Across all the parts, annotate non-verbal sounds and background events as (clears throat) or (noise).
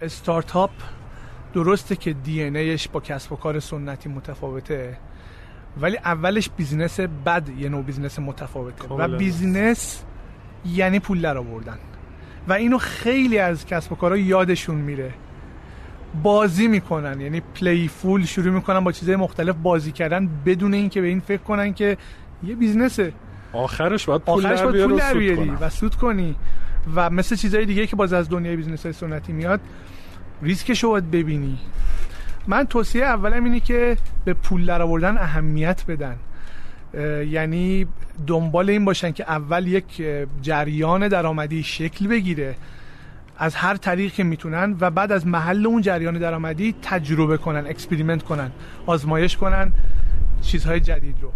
استارتاپ درسته که DNA ش با کسب و کار سنتی متفاوته ولی اولش business بد یه نوع business متفاوته. و business یعنی پول در آوردن. و اینو خیلی از کسب و کارها یادشون میره. بازی می‌کنن یعنی playful شروع می‌کنن با چیزهای مختلف بازی کردن بدون اینکه به این فکر کنن که یه business ه آخرش باید پول آخرش در باید پول در بیاری و سود کنی. و مثل چیزهای دیگه که باز از دنیای business های سنتی میاد ریسکش رو باید ببینی. من توصیه اولم اینه که به پول در اهمیت بدن. یعنی دنبال این باشن که اول یک جریان درآمدی شکل بگیره از هر طریق که می‌تونن و بعد از محل اون جریان درآمدی تجربه کنن experiment کنن آزمایش کنن چیزهای جدید رو.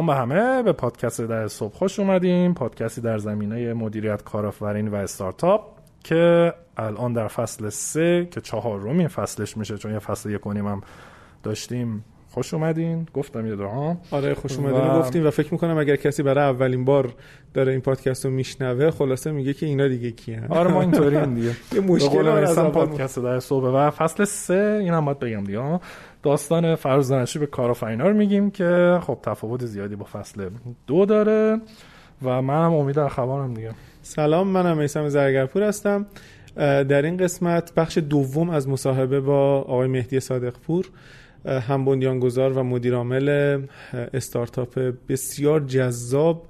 سلام به همه. به پادکست در صبح خوش اومدیم. پادکستی در زمینه مدیریت کارآفرینی و استارتاپ که الان در فصل سه که چهارمین فصلش میشه چون یه فصل یک هم داشتیم. خوش اومدین. گفتم یه ها آره خوش اومدین. و- گفتیم و فکر می‌کنم اگر کسی برای اولین بار داره این پادکست رو میشنوه خلاصه میگه که اینا دیگه کیه آره ما اینطوری این دیگه. (laughs) یه مشکل از پادکست در صبح و فصل سه این هم باید بگم دیگه. داستان فراز به کارآفرینا رو میگیم که خب تفاوت زیادی با فصل دو داره. و منم امید خبرم دیگه. سلام منم میسم زرگرپور هستم. در این قسمت بخش دوم از مصاحبه با آقای مهدی صادقپور. اه، هم بنیانگذار و مدیرعامل اه، استارتاپ بسیار جذاب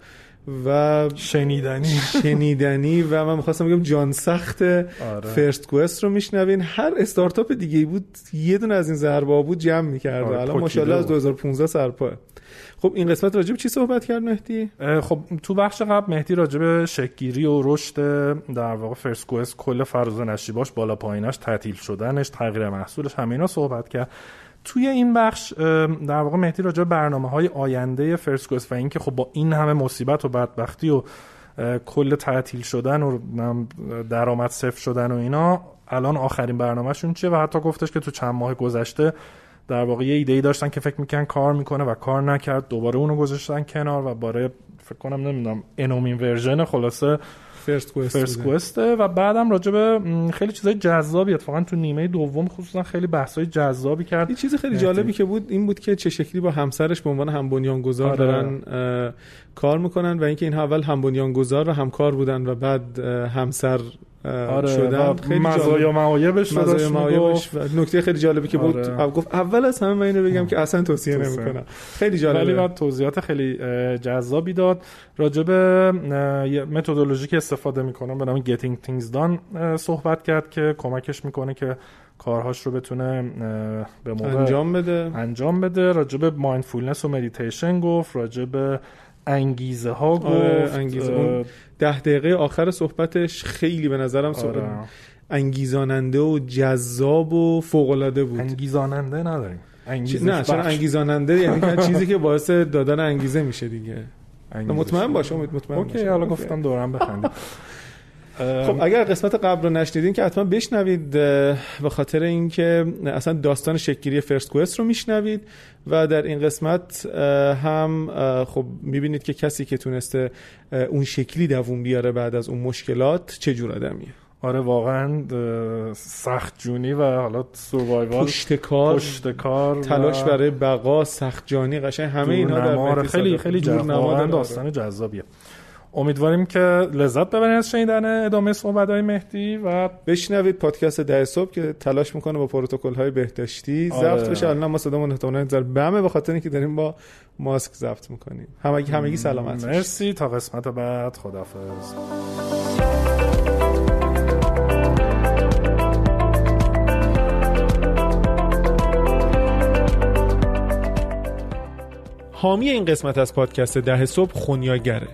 و شنیدنی. شنیدنی و من می‌خواستم بگم جان سخت آره. فرست کوست رو میشنوین. هر استارتاپ دیگه ای بود یه دونه از این ضربه بود جمع می‌کرده آره، الان ماشاءالله از بود. 2015 سرپاه خب این قسمت راجع به چی صحبت کرد مهدی؟ خب تو بخش قبل مهدی راجع به شکگیری و رشد در واقع فرست کوست کل فراز نشیباش بالا پاییناش تعطیل شدنش تغییر محصولش همه اینا صحبت کرد. توی این بخش در واقع مهدی راجع برنامه های آینده فرست کوست و اینکه خب با این همه مصیبت و بدبختی و کل تعطیل شدن و درآمد صفر شدن و اینا الان آخرین برنامهشون چیه؟ و حتی گفتش که تو چند ماه گذشته در واقع یه ایده ای داشتن که فکر می‌کنن کار می‌کنه و کار نکرد دوباره اونو گذاشتن کنار و باره فکر کنم نمی‌دونم n اُمین version خلاصه. فرست کوئست فرست کوئسته و بعدم راجع به خیلی چیزای جذابی اتفاقا تو نیمه دوم خصوصا خیلی بحثای جذابی کرد یه چیز خیلی. جالبی که بود این بود که چه شکلی با همسرش به عنوان هم بنیانگذار آره. دارن کار می‌کنن و اینکه اینها اول هم بنیانگذار و همکار بودن و بعد همسر آره شدن و خیلی مزایا جالب. معایبش مزایا معایبش. و نکته خیلی جالبی که بود. آره. گفت اول از همه من اینو بگم که اصلا توصیه. نمی‌کنم. خیلی ولی جالبه بعد توضیحات خیلی جذابی داد. راجع به اه، یه متدولوژی که استفاده می‌کنم به نام Getting Things Done صحبت کرد که کمکش می‌کنه که کارهاش رو بتونه به موقع انجام بده. انجام بده. راجع به mindfulness و مدیتیشن گفت. راجع به انگیزه ها گفت آره، انگیزه. اه، اون ده دقیقه آخر صحبتش خیلی به نظرم صحبت آره. انگیزاننده و جذاب و فوق‌العاده بود انگیزاننده نداریم انگیزش نه چرا. انگیزاننده یعنی که چیزی که باعث دادن انگیزه میشه دیگه مطمئن باش امید مطمئن اوکی. حالا. گفتم دورم بخندیم (laughs) خب اگر قسمت قبل رو نشنیدین که حتما بشنوید به خاطر اینکه اصلا داستان شکلگیری فرست کوست رو میشنوید و در این قسمت هم خب می‌بینید که کسی که تونسته اون شکلی دووم بیاره بعد از اون مشکلات چه جور آدمیه. آره واقعا سخت جونی و حالا سوروایوال پشت کار پشت کار تلاش و برای بقا سخت جانی قشنگ همه اینها در خیلی. خیلی داره. داستان جذابیه. امیدواریم که لذت ببرین از شنیدن ادامه صحبت های مهدی و بشنوید پادکست ده صبح که تلاش می‌کنه با پروتکل های بهداشتی آره. ضبط بشه. الان ما صدامون احتمالاً زر بمه به خاطر اینکه داریم با ماسک ضبط می‌کنیم. همگی همگی سلامت. مرسی. تا قسمت بعد. خدافظ حامی این قسمت از پادکست ده صبح خونیاگره.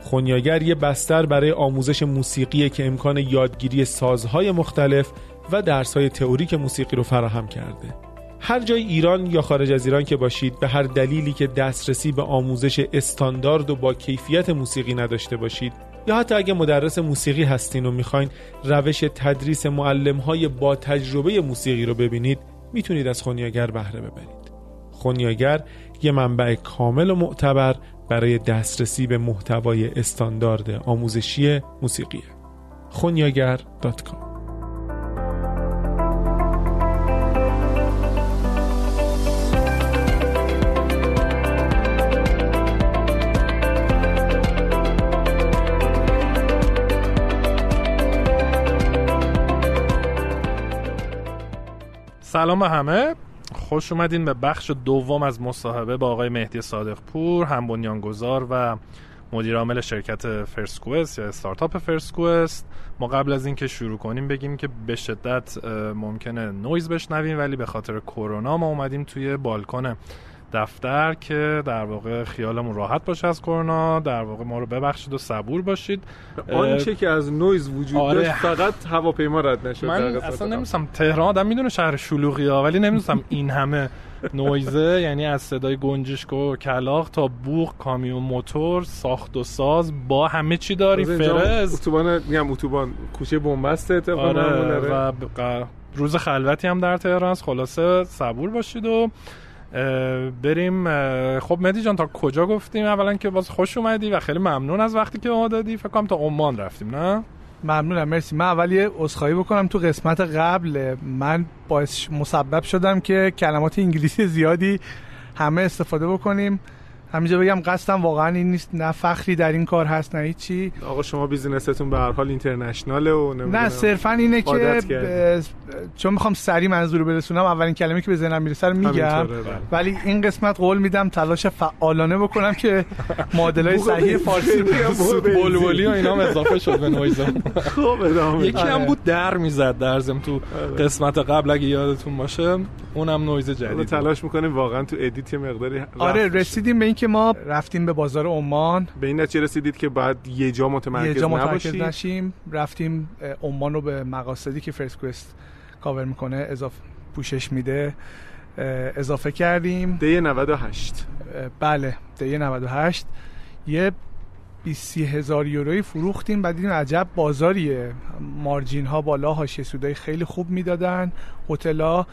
خونیاگر یه بستر برای آموزش موسیقی که امکان یادگیری سازهای مختلف و درسهای تئوریک موسیقی رو فراهم کرده. هر جای ایران یا خارج از ایران که باشید به هر دلیلی که دسترسی به آموزش استاندارد و با کیفیت موسیقی نداشته باشید یا حتی اگه مدرس موسیقی هستین و می‌خواین روش تدریس معلم های با تجربه موسیقی رو ببینید می‌تونید از خونیاگر بهره ببرید. خونیاگر یه منبع کامل و معتبر برای دسترسی به محتوای استاندارد آموزشی موسیقیه خونیاگر.com سلام به همه. خوش اومدین به بخش دوم از مصاحبه با آقای مهدی صادق پور هم بنیانگذار و مدیر عامل شرکت فرست کوئست یا استارتاپ فرست کوئست ما قبل از اینکه شروع کنیم بگیم که به شدت ممکنه نویز بشنویم ولی به خاطر کرونا ما اومدیم توی بالکن دفتر که در واقع خیالمون راحت باشه از کرونا در واقع ما رو ببخشید و صبور باشید. آنچه که از نویز وجود آره. داشت فقط هواپیما رد نشد من اصلا نمیستم تهران آدم می‌دونه شهر شلوغی ها ولی نمی‌دونستم این همه نویزه یعنی از صدای گنجشک و کلاق تا بوق کامیون موتور ساخت و ساز با همه چی داری فرز. اتوبان میگم اتوبان کوچه بنبست اتفاقا آره و روز خلوتی هم در تهران است. خلاصه صبور باشید و بریم خب مدی جان تا کجا گفتیم؟ اولا که باز خوش اومدی و خیلی ممنون از وقتی که ما دادی. فکر کنم تا عمان رفتیم نه؟ ممنونم مرسی. من اول یه عذرخواهی بکنم. تو قسمت قبل من باعث مسبب شدم که کلمات انگلیسی زیادی همه استفاده بکنیم. همینجا بگم قصدم واقعا این نیست. نه فخری در این کار هست نه هیچی. آقا شما بیزینستون به هر حال اینترنشناله و نه صرفا اینه که ب... چون می‌خوام سری منظور برسونم اولین کلمه که به ذهنم می‌رسه رو میگم. بله. ولی این قسمت قول میدم تلاش فعالانه بکنم که مدلای صحیح فارسی بلبلی و اینا اضافه شد به نویزم. خب یکی هم بود در می‌زد در زدنم تو آره. قسمت قبل اگه یادتون باشه. اونم نویز جدید تلاش می‌کنیم واقعا تو edit مقداری آره رسیدیم به اینکه ما رفتیم به بازار عمان. به این نتیجه رسیدید که بعد یه جا متمرکز, یه جا متمرکز نشیم. رفتیم عمان رو به مقاصدی که فرسکوست کاور می‌کنه اضافه پوشش میده. اضافه کردیم. دی 98 بله دی 98 یه 20 هزار یوروی فروختیم بعد دیدیم عجب بازاریه. margin ها بالا حاشیه سودای خیلی خوب می‌دادن هتل ها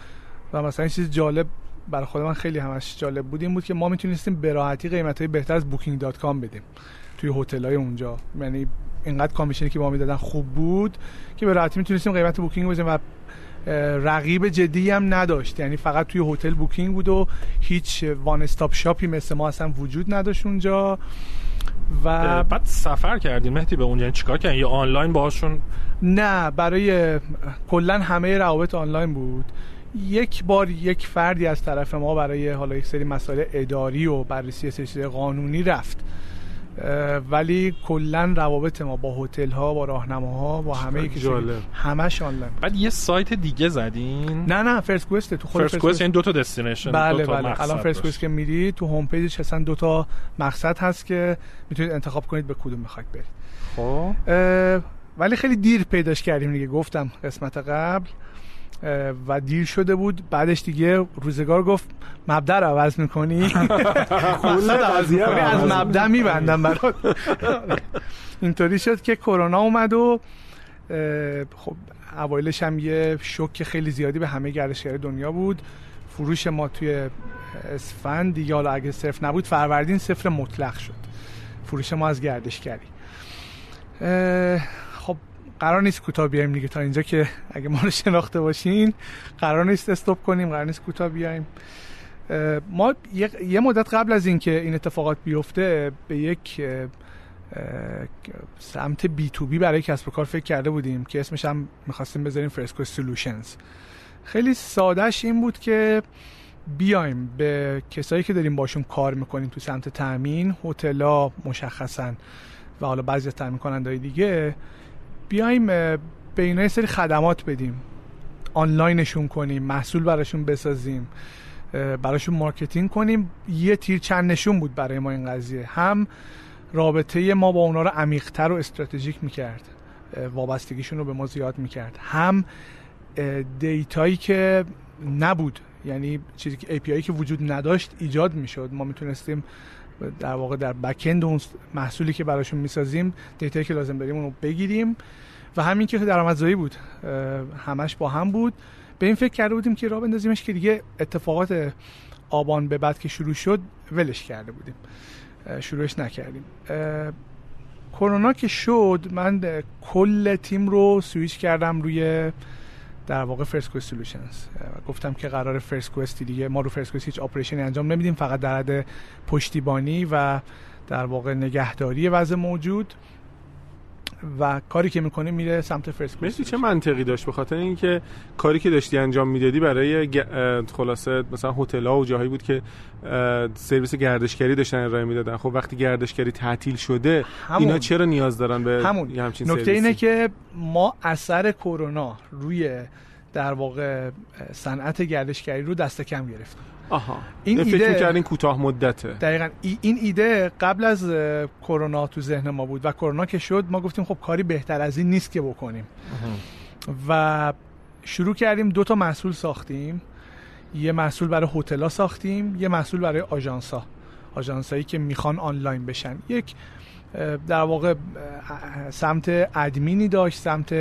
و مثلا این چیز جالب برای خود من خیلی همش جالب بود. این بود که ما می‌تونستیم به راحتی قیمت های بهتر از Booking.com بدیم. توی هتل های اونجا. یعنی اینقدر commission ی که به ما می‌دادن خوب بود که به راحتی می‌تونستیم قیمت Booking بزنیم و رقیب جدی هم نداشت. یعنی فقط توی هتل بوکینگ بود و هیچ وان استاپ شاپی مثل ما اصلا وجود نداشت اونجا. و بعد سفر کردین؟ مهدی به اونجا یعنی چیکار کردین؟ یا آنلاین باهاشون؟ نه برای کلا همه روابط آنلاین بود. یک بار یک فردی از طرف ما برای حالا یک سری مسائل اداری و بررسی سری قانونی رفت. ولی کلا روابط ما با هتل ها با راهنماها با همه که همش آنلاین بعد یه سایت دیگه زدین؟ نه نه فرست کوئست تو خود فرست کوئست این دو تا destination بله بله. الان فرست کوئست که میری تو home page ش اصلا دو تا مقصد هست که می‌تونید انتخاب کنید به کدوم می‌خواید برید. خب. ولی خیلی دیر پیداش کردیم دیگه. گفتم قسمت قبل. و دیر شده بود. بعدش دیگه روزگار گفت مبدا رو عوض می‌کنی؟ (laughs) کل از مبدا میبندم برات. (laughs) اینطوری شد که کرونا اومد و خب اوایلش هم یه شوک خیلی زیادی به همه گردشگر دنیا بود. فروش ما توی اسفند دیگه حالا اگه صرف نبود فروردین صفر مطلق شد. فروش ما از گردشگری. قرار نیست کوتاه بیایم دیگه. تا اینجا که اگه ما رو شناخته باشین قرار نیست استوب کنیم قرار نیست کوتاه بیایم. ما یه مدت قبل از اینکه این اتفاقات بیفته به یک سمت B2B برای کسب و کار فکر کرده بودیم که اسمش هم می‌خواستیم بذاریم فرست کوئست Solutions. خیلی سادهش این بود که بیایم به کسایی که داریم باشون کار می‌کنیم تو سمت تامین هتل‌ها مشخصا و حالا بعضی از تامین کننده دیگه بیایم به اینا سری خدمات بدیم. آنلاینشون کنیم محصول براشون بسازیم براشون marketing کنیم. یه تیر چند نشون بود برای ما این قضیه. هم رابطه ما با اونا رو عمیقتر و استراتژیک می‌کرد. وابستگیشون رو به ما زیاد می‌کرد. هم دیتایی که نبود یعنی چیزی که API که وجود نداشت ایجاد می‌شد. ما می‌تونستیم در واقع در بکند اون محصولی که براشون می‌سازیم دیتایی که لازم داریم اونو بگیریم. و همین که درآمدزایی بود. همش با هم بود. به این فکر کرده بودیم که راه بندازیمش که دیگه اتفاقات آبان به بعد که شروع شد ولش کرده بودیم. شروعش نکردیم. کرونا که شد من کل تیم رو سویچ کردم روی در واقع فرست کوئست Solutions گفتم که قرار فرست کوئستی دیگه ما رو فرست کوئست هیچ operation ی انجام نمیدیم فقط در حد پشتیبانی و در واقع نگهداری وضع موجود. و کاری که می‌کنه میره سمت فرست مرسی چه منطقی داشت؟ به خاطر اینکه کاری که داشتی انجام می‌دادی برای خلاصه مثلا هتل ها و جاهایی بود که سرویس گردشگری داشتن ارائه می‌دادن. خب وقتی گردشگری تعطیل شده همون. اینا چرا نیاز دارن به همون. همچین نکته اینه که ما اثر کرونا روی در واقع صنعت گردشگری رو دست کم گرفتیم. آها. این ایده فکر این کوتاه مدته. دقیقا. این ایده قبل از کرونا تو ذهن ما بود و کرونا که شد ما گفتیم خب کاری بهتر از این نیست که بکنیم. و شروع کردیم دو تا محصول ساختیم. یه محصول برای هتل‌ها ساختیم یه محصول برای آژانس‌ها آژانسایی که می‌خوان آنلاین بشن. یک در واقع سمت ادمینی داشت سمت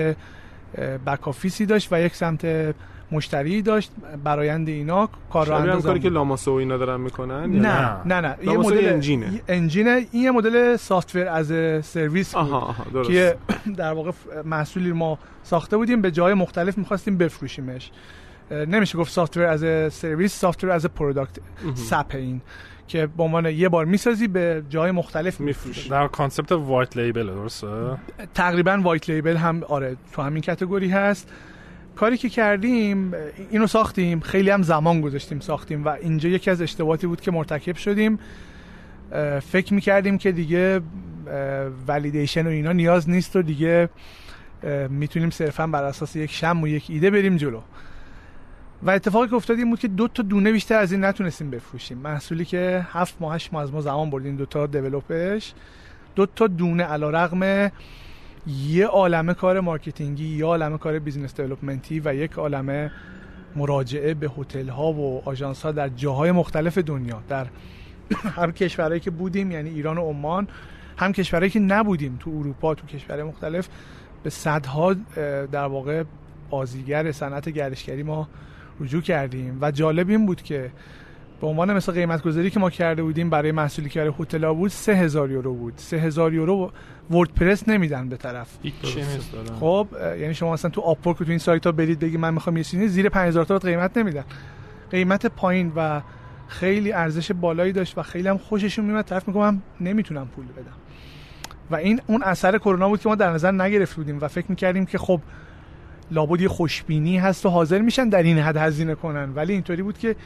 بک آفیسی داشت و یک سمت مشتری داشت برایند اینا کار رو اندازه کاری که لاماسو اینا دارن می‌کنن؟ نه نه؟ نه یه مدل انجینه. انجینه. این یه مدل سافتور از سرویس بود که (clears throat) در واقع محصولی ما ساخته بودیم به جای مختلف می‌خواستیم بفروشیمش. نمیشه گفت software as سرویس software as product SaaP این که به عنوان یه بار می‌سازی به جای مختلف میفروشی. در concept white label درسته؟ تقریبا white label هم آره تو همین category هست. کاری که کردیم اینو ساختیم. خیلی هم زمان گذاشتیم ساختیم و اینجا یکی از اشتباهاتی بود که مرتکب شدیم. فکر می‌کردیم که دیگه validation و اینا نیاز نیست و دیگه می‌تونیم صرفا بر اساس یک شم و یک ایده بریم جلو. و اتفاقی که افتاد این بود که دو تا دونه بیشتر از این نتونستیم بفروشیم. محصولی که هفت ماه هشت از ما زمان بردیم تا develop ش دو تا دونه علی‌رغم یه عالمه کار marketing ی یه عالمه کار business development ی و یک عالمه مراجعه به هتل ها و آژانس ها در جاهای مختلف دنیا در (coughs) هر کشورهایی که بودیم یعنی ایران و عمان هم کشورهایی که نبودیم تو اروپا تو کشورهای مختلف به صدها در واقع بازیگر صنعت گردشگری ما رجوع کردیم. و جالب این بود که به عنوان مثل قیمت گذاری که ما کرده بودیم برای محصولی که برای هتل بود 3000 یورو بود. 3000 یورو وردپرس نمیدن به طرف. خب یعنی شما مثلا تو آپورک تو این سایت ها برید بگی من می‌خوام یه چیزی زیر 5000 تا قیمت نمیدن. قیمت پایین و خیلی ارزش بالایی داشت و خیلی هم خوششون میومد طرف میگم نمی‌تونم پول بدم. و این اون اثر کرونا بود که ما در نظر نگرفته بودیم و فکر می‌کردیم که خب لابد یه خوشبینی هست و حاضر میشن در این حد هزینه کنن. ولی اینطوری بود که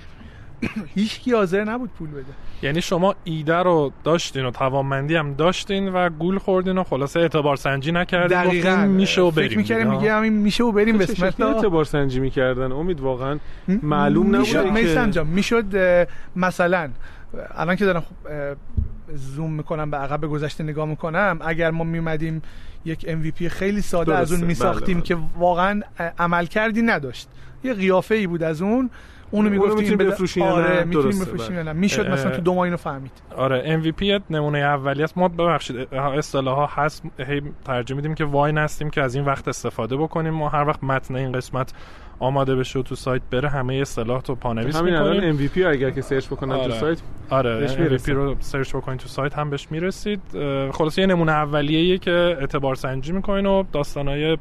(coughs) هیچ کی حاضر نبود پول بده. یعنی شما ایده رو داشتین و توانمندی هم داشتین و گول خوردین و خلاصه اعتبار سنجی نکردین. دقیقاً. میشه و بریم. فکر می‌کردیم میگه همین میشه و بریم بسمت اعتبار سنجی می‌کردن؟ امید واقعا معلوم نبود که می‌شد می‌شد مثلا الان که دارم زوم می‌کنم به عقب گذشته نگاه می‌کنم اگر ما میمدیم یک MVP خیلی ساده از اون میساختیم بله، بله. که واقعا عمل کردی نداشت. یه قیافه ای بود از اون. اونو می‌گفتیم بفروشین آره می‌تونیم بفروشین نه. می‌شد مثلا تو دو ماه اینو فهمید. آره MVP نمونه اولی است. ما ببخشید اصطلاح ها هست هی ترجمه میدیم که وای نستیم که از این وقت استفاده بکنیم. ما هر وقت متن این قسمت آماده بشه تو سایت بره همه اصطلاح تو پانویس همین الان MVP اگر که سرچ بکنن آره. تو سایت آره MVP رو سرچ بکنید تو سایت هم بهش می‌رسید. خلاص یه نمونه اولیه‌ایه که اعتبار سنجی می‌کنین و داستانای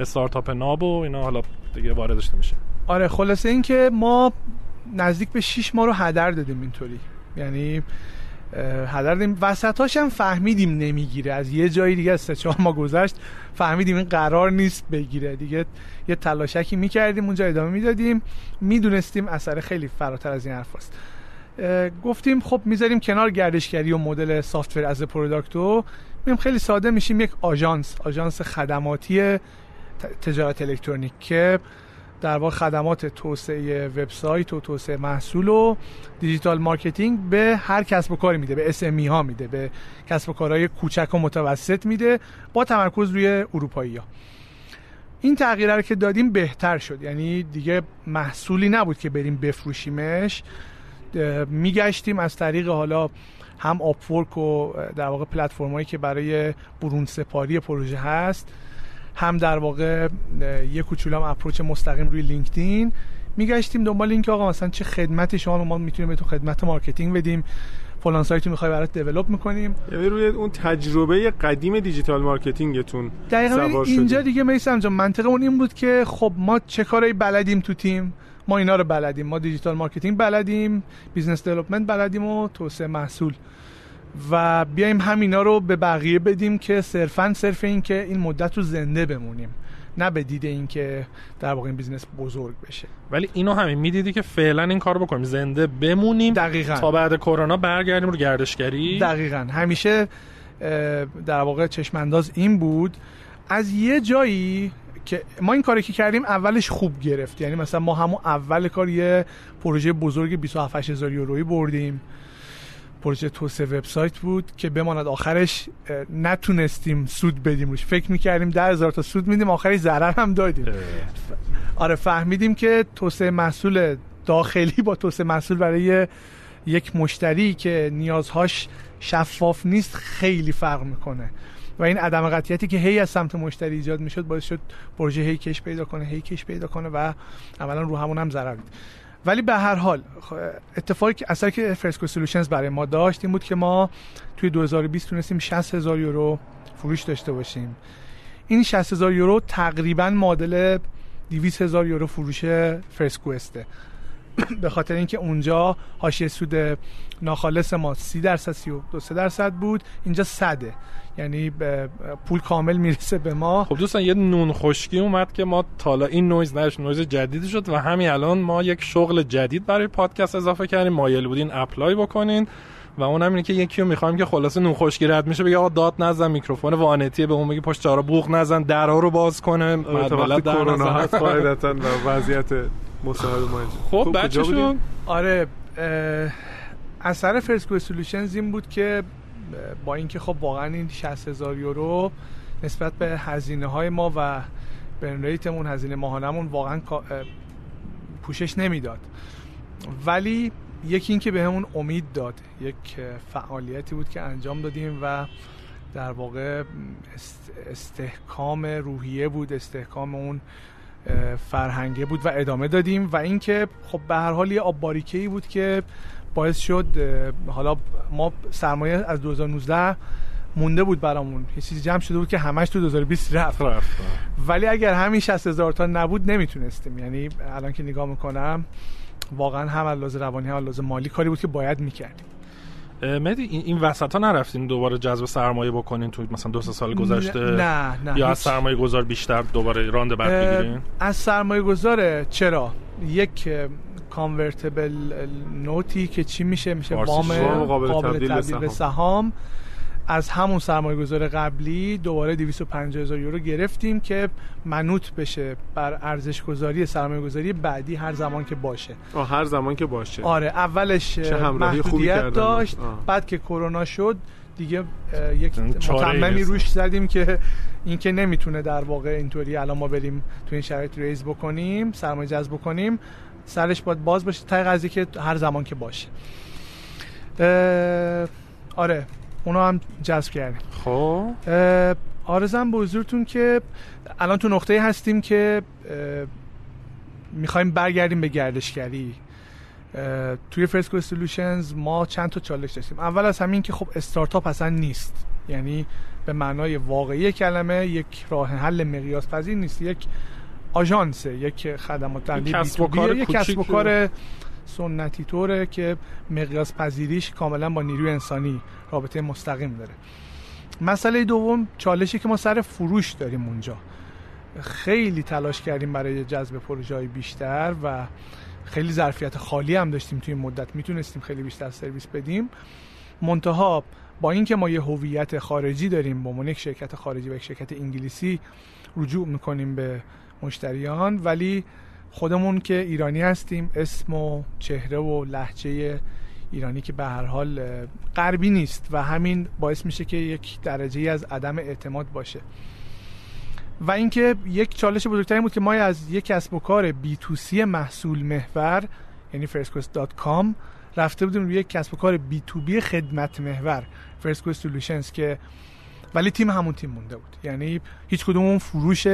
استارتاپ ناب و اینا حالا دیگه واردش نمیشه. آره خلاصه این که ما نزدیک به 6 ماه رو هدر دادیم اینطوری. یعنی هدر دادیم. وسطاش هم فهمیدیم نمی‌گیره. از یه جایی دیگه از سه ماه گذشت فهمیدیم این قرار نیست بگیره. دیگه یه تلاشکی می‌کردیم اونجا ادامه می‌دادیم. می‌دونستیم اثر خیلی فراتر از این حرف هست. گفتیم خب می‌ذاریم کنار گردشگری و مدل software as product و. میایم خیلی ساده میشیم یک آژانس. آژانس خدماتی تجارت الکترونیک که در واقع خدمات توسعه وبسایت و توسعه محصول و digital marketing به هر کسب و کاری میده به SME ها میده به کسب و کارهای کوچک و متوسط میده با تمرکز روی اروپایی ها. این تغییر رو که دادیم بهتر شد یعنی دیگه محصولی نبود که بریم بفروشیمش. میگشتیم از طریق حالا هم Upwork و در واقع پلتفرمایی که برای برون سپاری پروژه هست. هم در واقع یه کوچولام approach مستقیم روی LinkedIn میگشتیم دنبال اینکه آقا مثلا چه خدمتی شما ما می‌تونیم به تو خدمت marketing بدیم فلان سایت رو می‌خوای برات develop می‌کنیم. یعنی روی اون تجربه قدیم digital marketing تون دقیقاً اینجا دیگه میسم جان منطقه اون این بود که خب ما چه کارایی بلدیم تو تیم؟ ما اینا رو بلدیم. ما digital marketing بلدیم business development بلدیم و توسعه محصول. و بیایم همینا رو به بقیه بدیم که صرفا صرف این که این مدت رو زنده بمونیم نه به دید اینکه در واقع این business بزرگ بشه. ولی اینو همین می‌دیدی که فعلا این کارو بکنیم زنده بمونیم دقیقا. تا بعد کرونا برگردیم رو گردشگری؟ دقیقا. همیشه در واقع چشمانداز این بود از یه جایی که ما این کاری که کردیم اولش خوب گرفت. یعنی مثلا ما همون اول کار یه پروژه بزرگ 27 هزار یورویی بردیم. پروژه توسعه وبسایت بود که بماند آخرش نتونستیم سود بدیم روش. فکر می‌کردیم ده هزار تا سود میدیم آخرش ضرر هم دادیم. آره فهمیدیم که توسعه محصول داخلی با توسعه محصول برای یک مشتری که نیازهاش شفاف نیست خیلی فرق می‌کنه. و این عدم قطعیتی که هی از سمت مشتری ایجاد می‌شد باعث شد پروژه هی کش پیدا کنه هی کش پیدا کنه و اولا رو همون هم ضرر ولی به هر حال اتفاقی که اثری که فرسکو سولوشنز برای ما داشت این بود که ما توی 2020 تونستیم 60 هزار یورو فروش داشته باشیم. این 60 هزار یورو تقریبا معادل 200 هزار یورو فروش FirstQuest ه به خاطر اینکه اونجا حاشیه سود ناخالص ما 30 درصد 32 درصد بود. اینجا صده. یعنی پول کامل می‌رسه به ما. خب دوستان یه نون خشکی اومد که ما تا الان این نویز نش نویز جدیدی شد و همین الان ما یک شغل جدید برای پادکست اضافه کردیم. مایل بودین apply بکنین و اون هم اینه که یکی رو می‌خوایم که خلاصه نون خشکی رد میشه بگه آقا داد نزن میکروفون وانتیه به اون بگه پشت چارا بوق نزن درها رو باز کنه. مدولت در کرونا هست قاعدتا وضعیت مصاحبه ما خب, خب بچه‌شون؟ آره اثر FirstQuest Solutions این بود که با اینکه خب واقعا این 60 هزار یورو نسبت به هزینه های ما و burn rate مون هزینه ماهانمون واقعا پوشش نمی‌داد. ولی یکی اینکه بهمون به امید داد یک فعالیتی بود که انجام دادیم و در واقع استحکام روحیه بود استحکام اون فرهنگه بود و ادامه دادیم و اینکه خب به هر حال یه آب ای بود که باعث شد حالا ما سرمایه از 2019 مونده بود برامون. یه چیزی جمع شده بود که همش تو 2020 رفت. رفت ولی اگر همین 60 هزار تا نبود نمی‌تونستیم. یعنی الان که نگاه می‌کنم واقعا هم از روانی هم از مالی کاری بود که باید می‌کردیم. مدی این وسط ها نرفتین دوباره جذب سرمایه بکنین تو مثلا دو سال گذشته؟ نه نه یا از سرمایه گذار بیشتر دوباره راند بعد بگیرین؟ از سرمایه گذاره چرا؟ یک کانورتبل نوتی که چی میشه؟ میشه وام قابل, قابل تبدیل به سهام. از همون سرمایه گذار قبلی دوباره 250 هزار یورو گرفتیم که منوط بشه بر ارزش گذاری سرمایه گذاری بعدی هر زمان که باشه. آه هر زمان که باشه. آره اولش محدودیت داشت بعد که کرونا شد دیگه یک متممی روش زدیم که این که نمی‌تونه در واقع اینطوری الان ما بریم تو این شرایط ریز بکنیم سرمایه جذب بکنیم سرش باید باز باشه تا قضیه که هر زمان که باشه. آره. اونو هم جذب کردیم. خب. آرزم به حضورتون که الان تو نقطه هستیم که می‌خوایم برگردیم به گردشگری. توی فرسکو سولوشنز ما چند تا چالش داشتیم. اول از همین که خب استارتاپ اصلا نیست. یعنی به معنای واقعی کلمه یک راه حل مقیاس پذیر نیست. یک آژانس یک خدمات کار یک کسب و کار سنتی طوره که مقیاس پذیریش کاملا با نیروی انسانی رابطه مستقیم داره. مسئله دوم چالشی که ما سر فروش داریم اونجا. خیلی تلاش کردیم برای جذب پروژه های بیشتر و خیلی ظرفیت خالی هم داشتیم توی این مدت. می‌تونستیم خیلی بیشتر سرویس بدیم. منتها با اینکه ما یه هویت خارجی داریم با یک شرکت خارجی و یک شرکت انگلیسی رجوع می‌کنیم به مشتریان ولی خودمون که ایرانی هستیم اسم و چهره و لهجه ایرانی که به هر حال غربی نیست و همین باعث میشه که یک درجه از عدم اعتماد باشه. و اینکه یک چالش بزرگتری بود که ما از یک کسب و کار B2C محصول محور یعنی firstquest.com رفته بودیم روی یک کسب و کار B2B خدمت محور FirstQuest Solutions که ولی تیم همون تیم مونده بود. یعنی هیچ کدوم اون فروش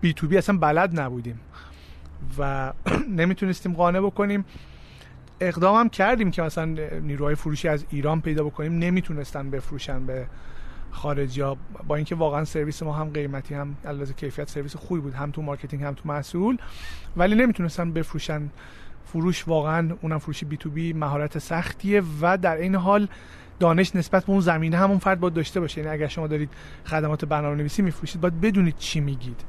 B2B اصلا بلد نبودیم. و (clears throat) نمی‌تونستیم قانع بکنیم. اقدام هم کردیم که مثلا نیروهای فروشی از ایران پیدا بکنیم. نمی‌تونستن بفروشن به خارجی ها با اینکه واقعا سرویس ما هم قیمتی هم علاوه کیفیت سرویس خوبی بود هم تو marketing هم تو محصول ولی نمی‌تونستن بفروشن. فروش واقعا اونم فروشی B2B مهارت سختیه و در این حال دانش نسبت به اون زمینه همون فرد باید داشته باشه. یعنی اگر شما دارید خدمات برنامه نویسی میفروشید باید بدونید چی میگید.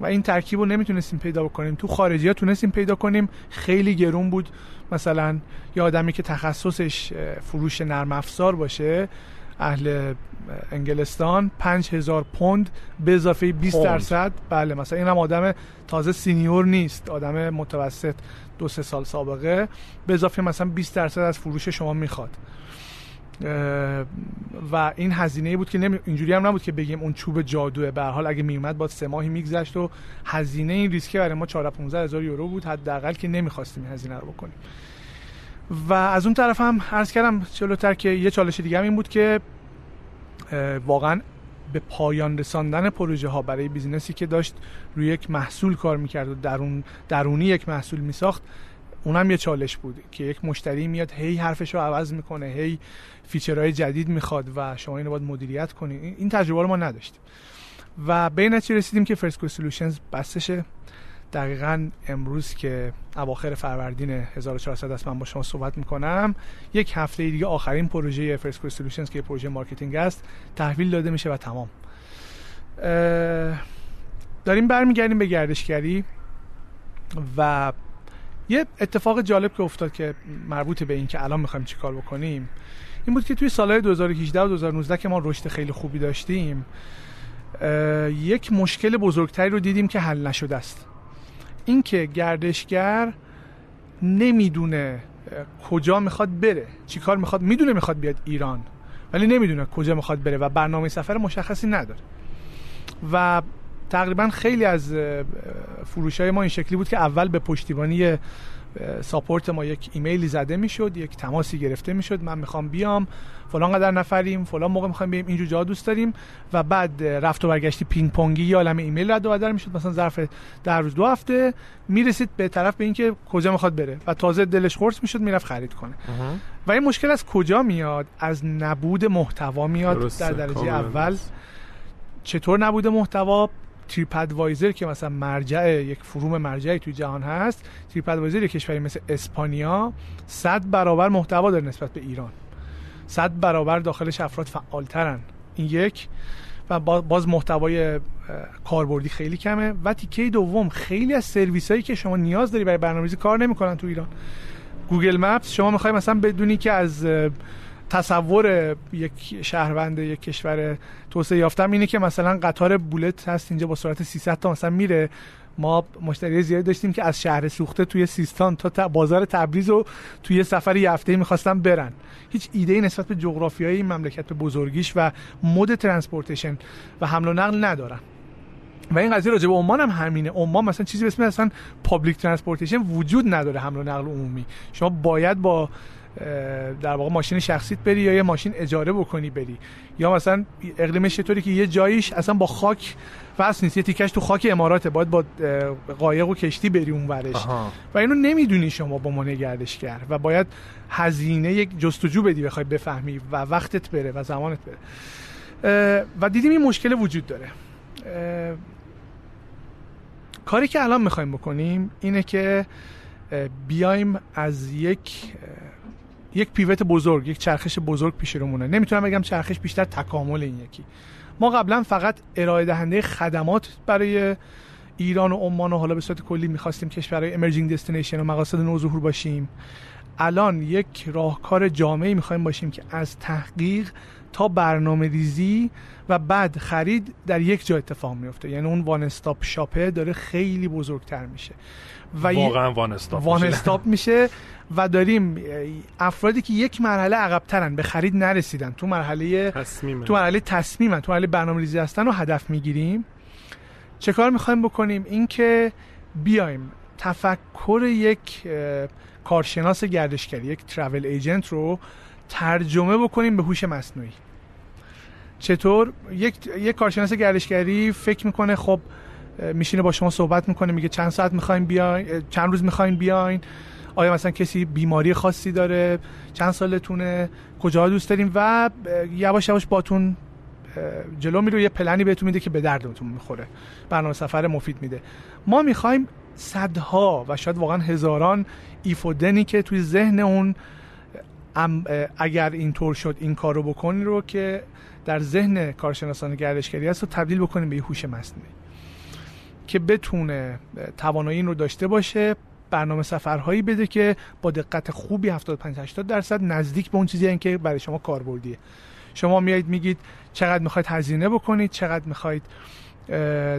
و این ترکیب رو نمی‌تونستیم پیدا بکنیم. تو خارجی ها تونستیم پیدا کنیم. خیلی گرون بود. مثلا یه آدمی که تخصصش فروش نرم افزار باشه اهل انگلستان 5000 پوند به اضافه 20 درصد. بله مثلا اینم آدم تازه سینیور نیست. آدم متوسط دو سه سال سابقه. به اضافه مثلا 20 درصد از فروش شما می‌خواد. و این هزینه بود که نمی... اینجوری هم نبود که بگیم اون چوب جادوه. به حال اگه میومد با سه ماهی میگذشت و هزینه این ریسک برای ما 4 15 هزار یورو بود. حداقل که نمی‌خواستیم این هزینه رو بکنیم. و از اون طرف هم عرض کردم جلوتر که یه چالش دیگه هم این بود که واقعا به پایان رساندن پروژه ها برای بیزینسی که داشت روی یک محصول کار می‌کرد و درون درونی یک محصول میساخت. اونم یه چالش بود که یک مشتری میاد هی حرفش رو عوض می‌کنه هی feature های جدید می‌خواد و شما اینو باید مدیریت کنید این تجربه رو ما نداشتیم. و به این رسیدیم که FirstQuest Solutions بسته شه. دقیقا امروز که اواخر فروردین 1400 است من با شما صحبت می‌کنم. یک هفته دیگه آخرین پروژه FirstQuest Solutions که پروژه marketing است. تحویل داده میشه و تمام. داریم برمیگردیم به گردشگری و یه اتفاق جالب که افتاد که مربوط به این که الان می‌خوایم چیکار بکنیم این بود که توی سالهای 2018 و 2019 که ما رشد خیلی خوبی داشتیم یک مشکل بزرگتری رو دیدیم که حل نشده است. اینکه گردشگر نمی‌دونه کجا می‌خواد بره چیکار می‌خواد می‌دونه می‌خواد بیاد ایران ولی نمی‌دونه کجا می‌خواد بره و برنامه سفر مشخصی نداره. و تقریبا خیلی از فروش های ما این شکلی بود که اول به پشتیبانی support ما یک ایمیلی زده می‌شد یک تماسی گرفته می‌شد. من می‌خوام بیام فلان قدر نفریم فلان موقع می‌خوایم بریم اینجور جا دوست داریم. و بعد رفت و برگشتی پینگ پونگی یه عالم ایمیل رد و بدل می‌شد. مثلا ظرف در روز دو هفته. می‌رسید به طرف به اینکه کجا می‌خواد بره. و تازه دلش خورس می‌شد می‌رفت خرید کنه. و این مشکل از کجا میاد؟ از نبود محتوا میاد در درجه اول. چطور نبود محتوا؟ تریپ ادوایزر که مثلا مرجع یک فروم مرجعی توی جهان هست تریپ ادوایزر یک کشوری مثل اسپانیا 100 برابر محتوا داره نسبت به ایران. 100 برابر داخلش افراد فعالترن. این یک. و باز محتوای کاربردی خیلی کمه. و تیکه دوم خیلی از سرویس هایی که شما نیاز داری برای برنامه‌ریزی کار نمی‌کنن تو ایران. گوگل مپس شما می‌خوای مثلا بدونی که از تصور یک شهروند یک کشور توسعه یافتم اینه که مثلا قطار بولت هست اینجا با سرعت 300 تا مثلا میره. ما مشتری زیادی داشتیم که از شهر سوخته توی سیستان تا بازار تبریز رو توی سفر یه هفته می‌خواستن برن. هیچ ایده ای نسبت به جغرافیای این مملکت به بزرگیش و mode transportation و حمل و نقل ندارن. و این قضیه راجع به عمان هم همینه. عمان مثلا چیزی به اسم اصلا public transportation وجود نداره حمل و نقل عمومی. شما باید با در واقع ماشین شخصیت بری یا یه ماشین اجاره بکنی بری. یا مثلا اقلیمش طوری که یه جاییش اصلا با خاک وصل نیست. یه تیکش تو خاک اماراته. باید با قایق و کشتی بری اون ورش. و اینو نمی‌دونی شما به عنوان گردشگر و باید هزینه یک جستجو بدی بخوای بفهمی و وقتت بره و زمانت بره. و دیدیم این مشکل وجود داره. کاری که الان می‌خوایم بکنیم اینه که بیایم از یک یک پیوت بزرگ یک چرخش بزرگ پیش رومونه. نمی‌تونم بگم چرخش بیشتر تکامل این یکی. ما قبلا فقط ارائه دهنده خدمات برای ایران و عمان و حالا به صورت کلی می‌خواستیم کشورهای امرجینگ دستینیشن و مقاصد نوظهور باشیم. الان یک راهکار جامعی می‌خوایم باشیم که از تحقیق تا برنامه ریزی و بعد خرید در یک جا اتفاق میفته یعنی اون وان استاپ شاپه داره خیلی بزرگتر میشه. و واقعا وان استاپ وان استاپ میشه. (laughs) و داریم افرادی که یک مرحله عقبترن به خرید نرسیدن. تو مرحله تصمیم تو مرحله تصمیمن تو مرحله برنامه‌ریزی هستن رو هدف می‌گیریم. چه کار می‌خوایم بکنیم؟ اینکه بیایم تفکر یک کارشناس گردشگری یک ترافل ایجنت رو ترجمه بکنیم به هوش مصنوعی. چطور؟ یک یک کارشناس گردشگری فکر می‌کنه خب میشینه با شما صحبت می‌کنه میگه چند ساعت می‌خوایم بیاین چند روز می‌خواین بیاین. آیا مثلا کسی بیماری خاصی داره؟ چند سالتونه؟ کجا دوست داریم؟ و یواش یواش باتون جلو میره یه پلنی بهتون میده که به دردتون می‌خوره. برنامه سفر مفید میده. ما می‌خوایم صدها و شاید واقعا هزاران ایفودنی که توی ذهن اون اگر اینطور شد این کارو بکنی رو که در ذهن کارشناسان گردشگری هست رو تبدیل بکنیم به یه هوش مصنوعی. که بتونه توانایی این رو داشته باشه. برنامه سفرهایی بده که با دقت خوبی 75 80 درصد نزدیک به اون چیزی که برای شما کاربردیه. شما میایید میگید چقدر می‌خواید هزینه بکنید چقدر می‌خواید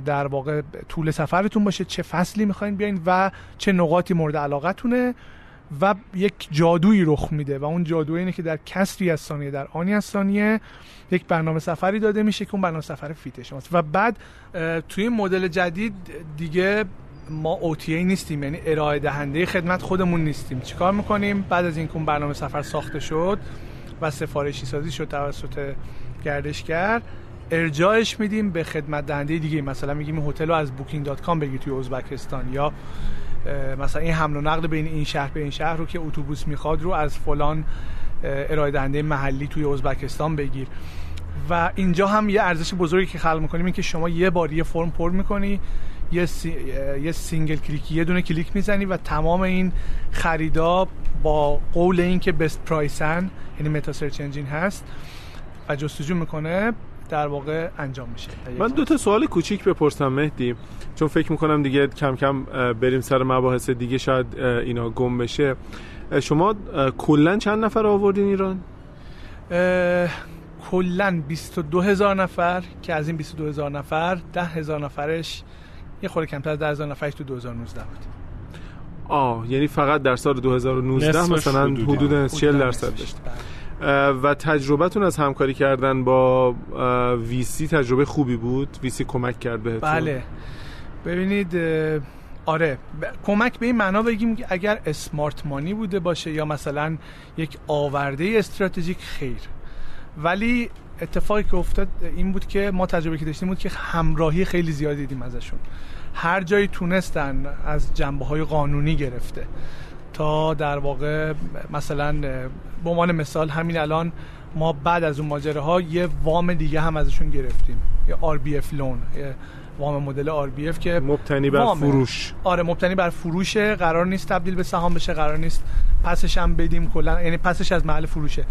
در واقع طول سفرتون باشه چه فصلی می‌خواین بیاین و چه نقاطی مورد علاقتونه و یک جادویی رخ میده و اون جادویی اینه که در کسری از ثانیه در آنی از ثانیه یک برنامه سفری داده میشه که اون برنامه سفر فیت شماست. و بعد توی مدل جدید دیگه ما OTA نیستیم یعنی ارائه دهنده خدمت خودمون نیستیم. چیکار می‌کنیم؟ بعد از اینکه اون برنامه سفر ساخته شد و سفارشی سازی شد توسط گردشگر ارجاعش میدیم به خدمت دهنده دیگه. مثلا میگیم هتل رو از booking.com بگیر توی ازبکستان یا مثلا این حمل و نقل بین این شهر به این شهر رو که اتوبوس می‌خواد رو از فلان ارائه دهنده محلی توی ازبکستان بگیر. و اینجا هم یه ارزش بزرگی که خلق می‌کنیم این که شما یه بار یه فرم پر می‌کنی یه, یه single click یه دونه کلیک می‌زنی و تمام این خریدا با قول این که بست پرایسن یعنی متا سرچ انجین هست و جستجو می‌کنه در واقع انجام میشه. من دو تا سوال کوچیک بپرسم مهدی چون فکر می‌کنم دیگه کم کم بریم سر مباحث دیگه شاید اینا گم بشه. شما کلا چند نفر آوردین ایران؟ کلا 22 هزار نفر که از این 22 هزار نفر 10 هزار نفرش یه خورده کمتر از 10 هزار نفرش تو 2019 بود. آه یعنی فقط در سال 2019 مثلا حدود 40 درصد داشت. و تجربتون از همکاری کردن با ویسی تجربه خوبی بود؟ ویسی کمک کرد بهتون؟ بله. ببینید آره. کمک به این معنا بگیم که اگر اسمارت مانی بوده باشه یا مثلا یک آورده استراتژیک خیر. ولی اتفاقی که افتاد این بود که ما تجربه که داشتیم بود که همراهی خیلی زیادی دیدیم ازشون. هر جایی تونستن از جنبه های قانونی گرفته. تا در واقع مثلا به عنوان مثال همین الان ما بعد از اون ماجراها یه وام دیگه هم ازشون گرفتیم. یه RBF لون یه وام مدل RBF که مبتنی بر فروش. آره مبتنی بر فروشه قرار نیست تبدیل به سهام بشه قرار نیست پسش هم بدیم کلا یعنی پسش از محل فروشه.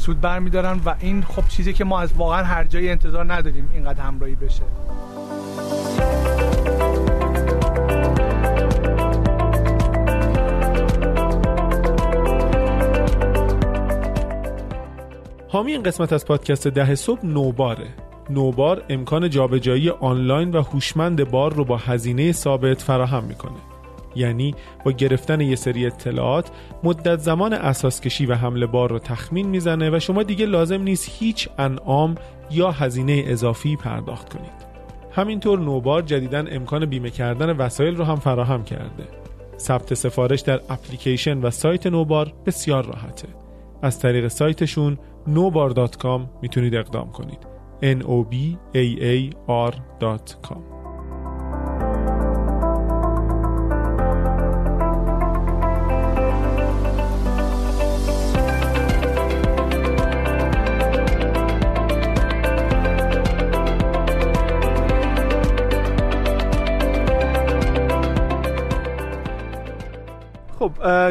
سود برمیدارن و این خب چیزی که ما از واقعا هر جایی انتظار نداریم اینقدر همراهی بشه. حامی این قسمت از پادکست ده صبح نوباره. نوبار امکان جابجایی آنلاین و هوشمند بار رو با هزینه ثابت فراهم می‌کنه. یعنی با گرفتن یه سری اطلاعات مدت زمان اساس کشی و حمل بار رو تخمین می‌زنه و شما دیگه لازم نیست هیچ انعام یا هزینه اضافی پرداخت کنید. همینطور نوبار جدیدا امکان بیمه کردن وسایل رو هم فراهم کرده. ثبت سفارش در اپلیکیشن و سایت نوبار بسیار راحته. از طریق سایتشون nobar.com می‌تونید اقدام کنید. N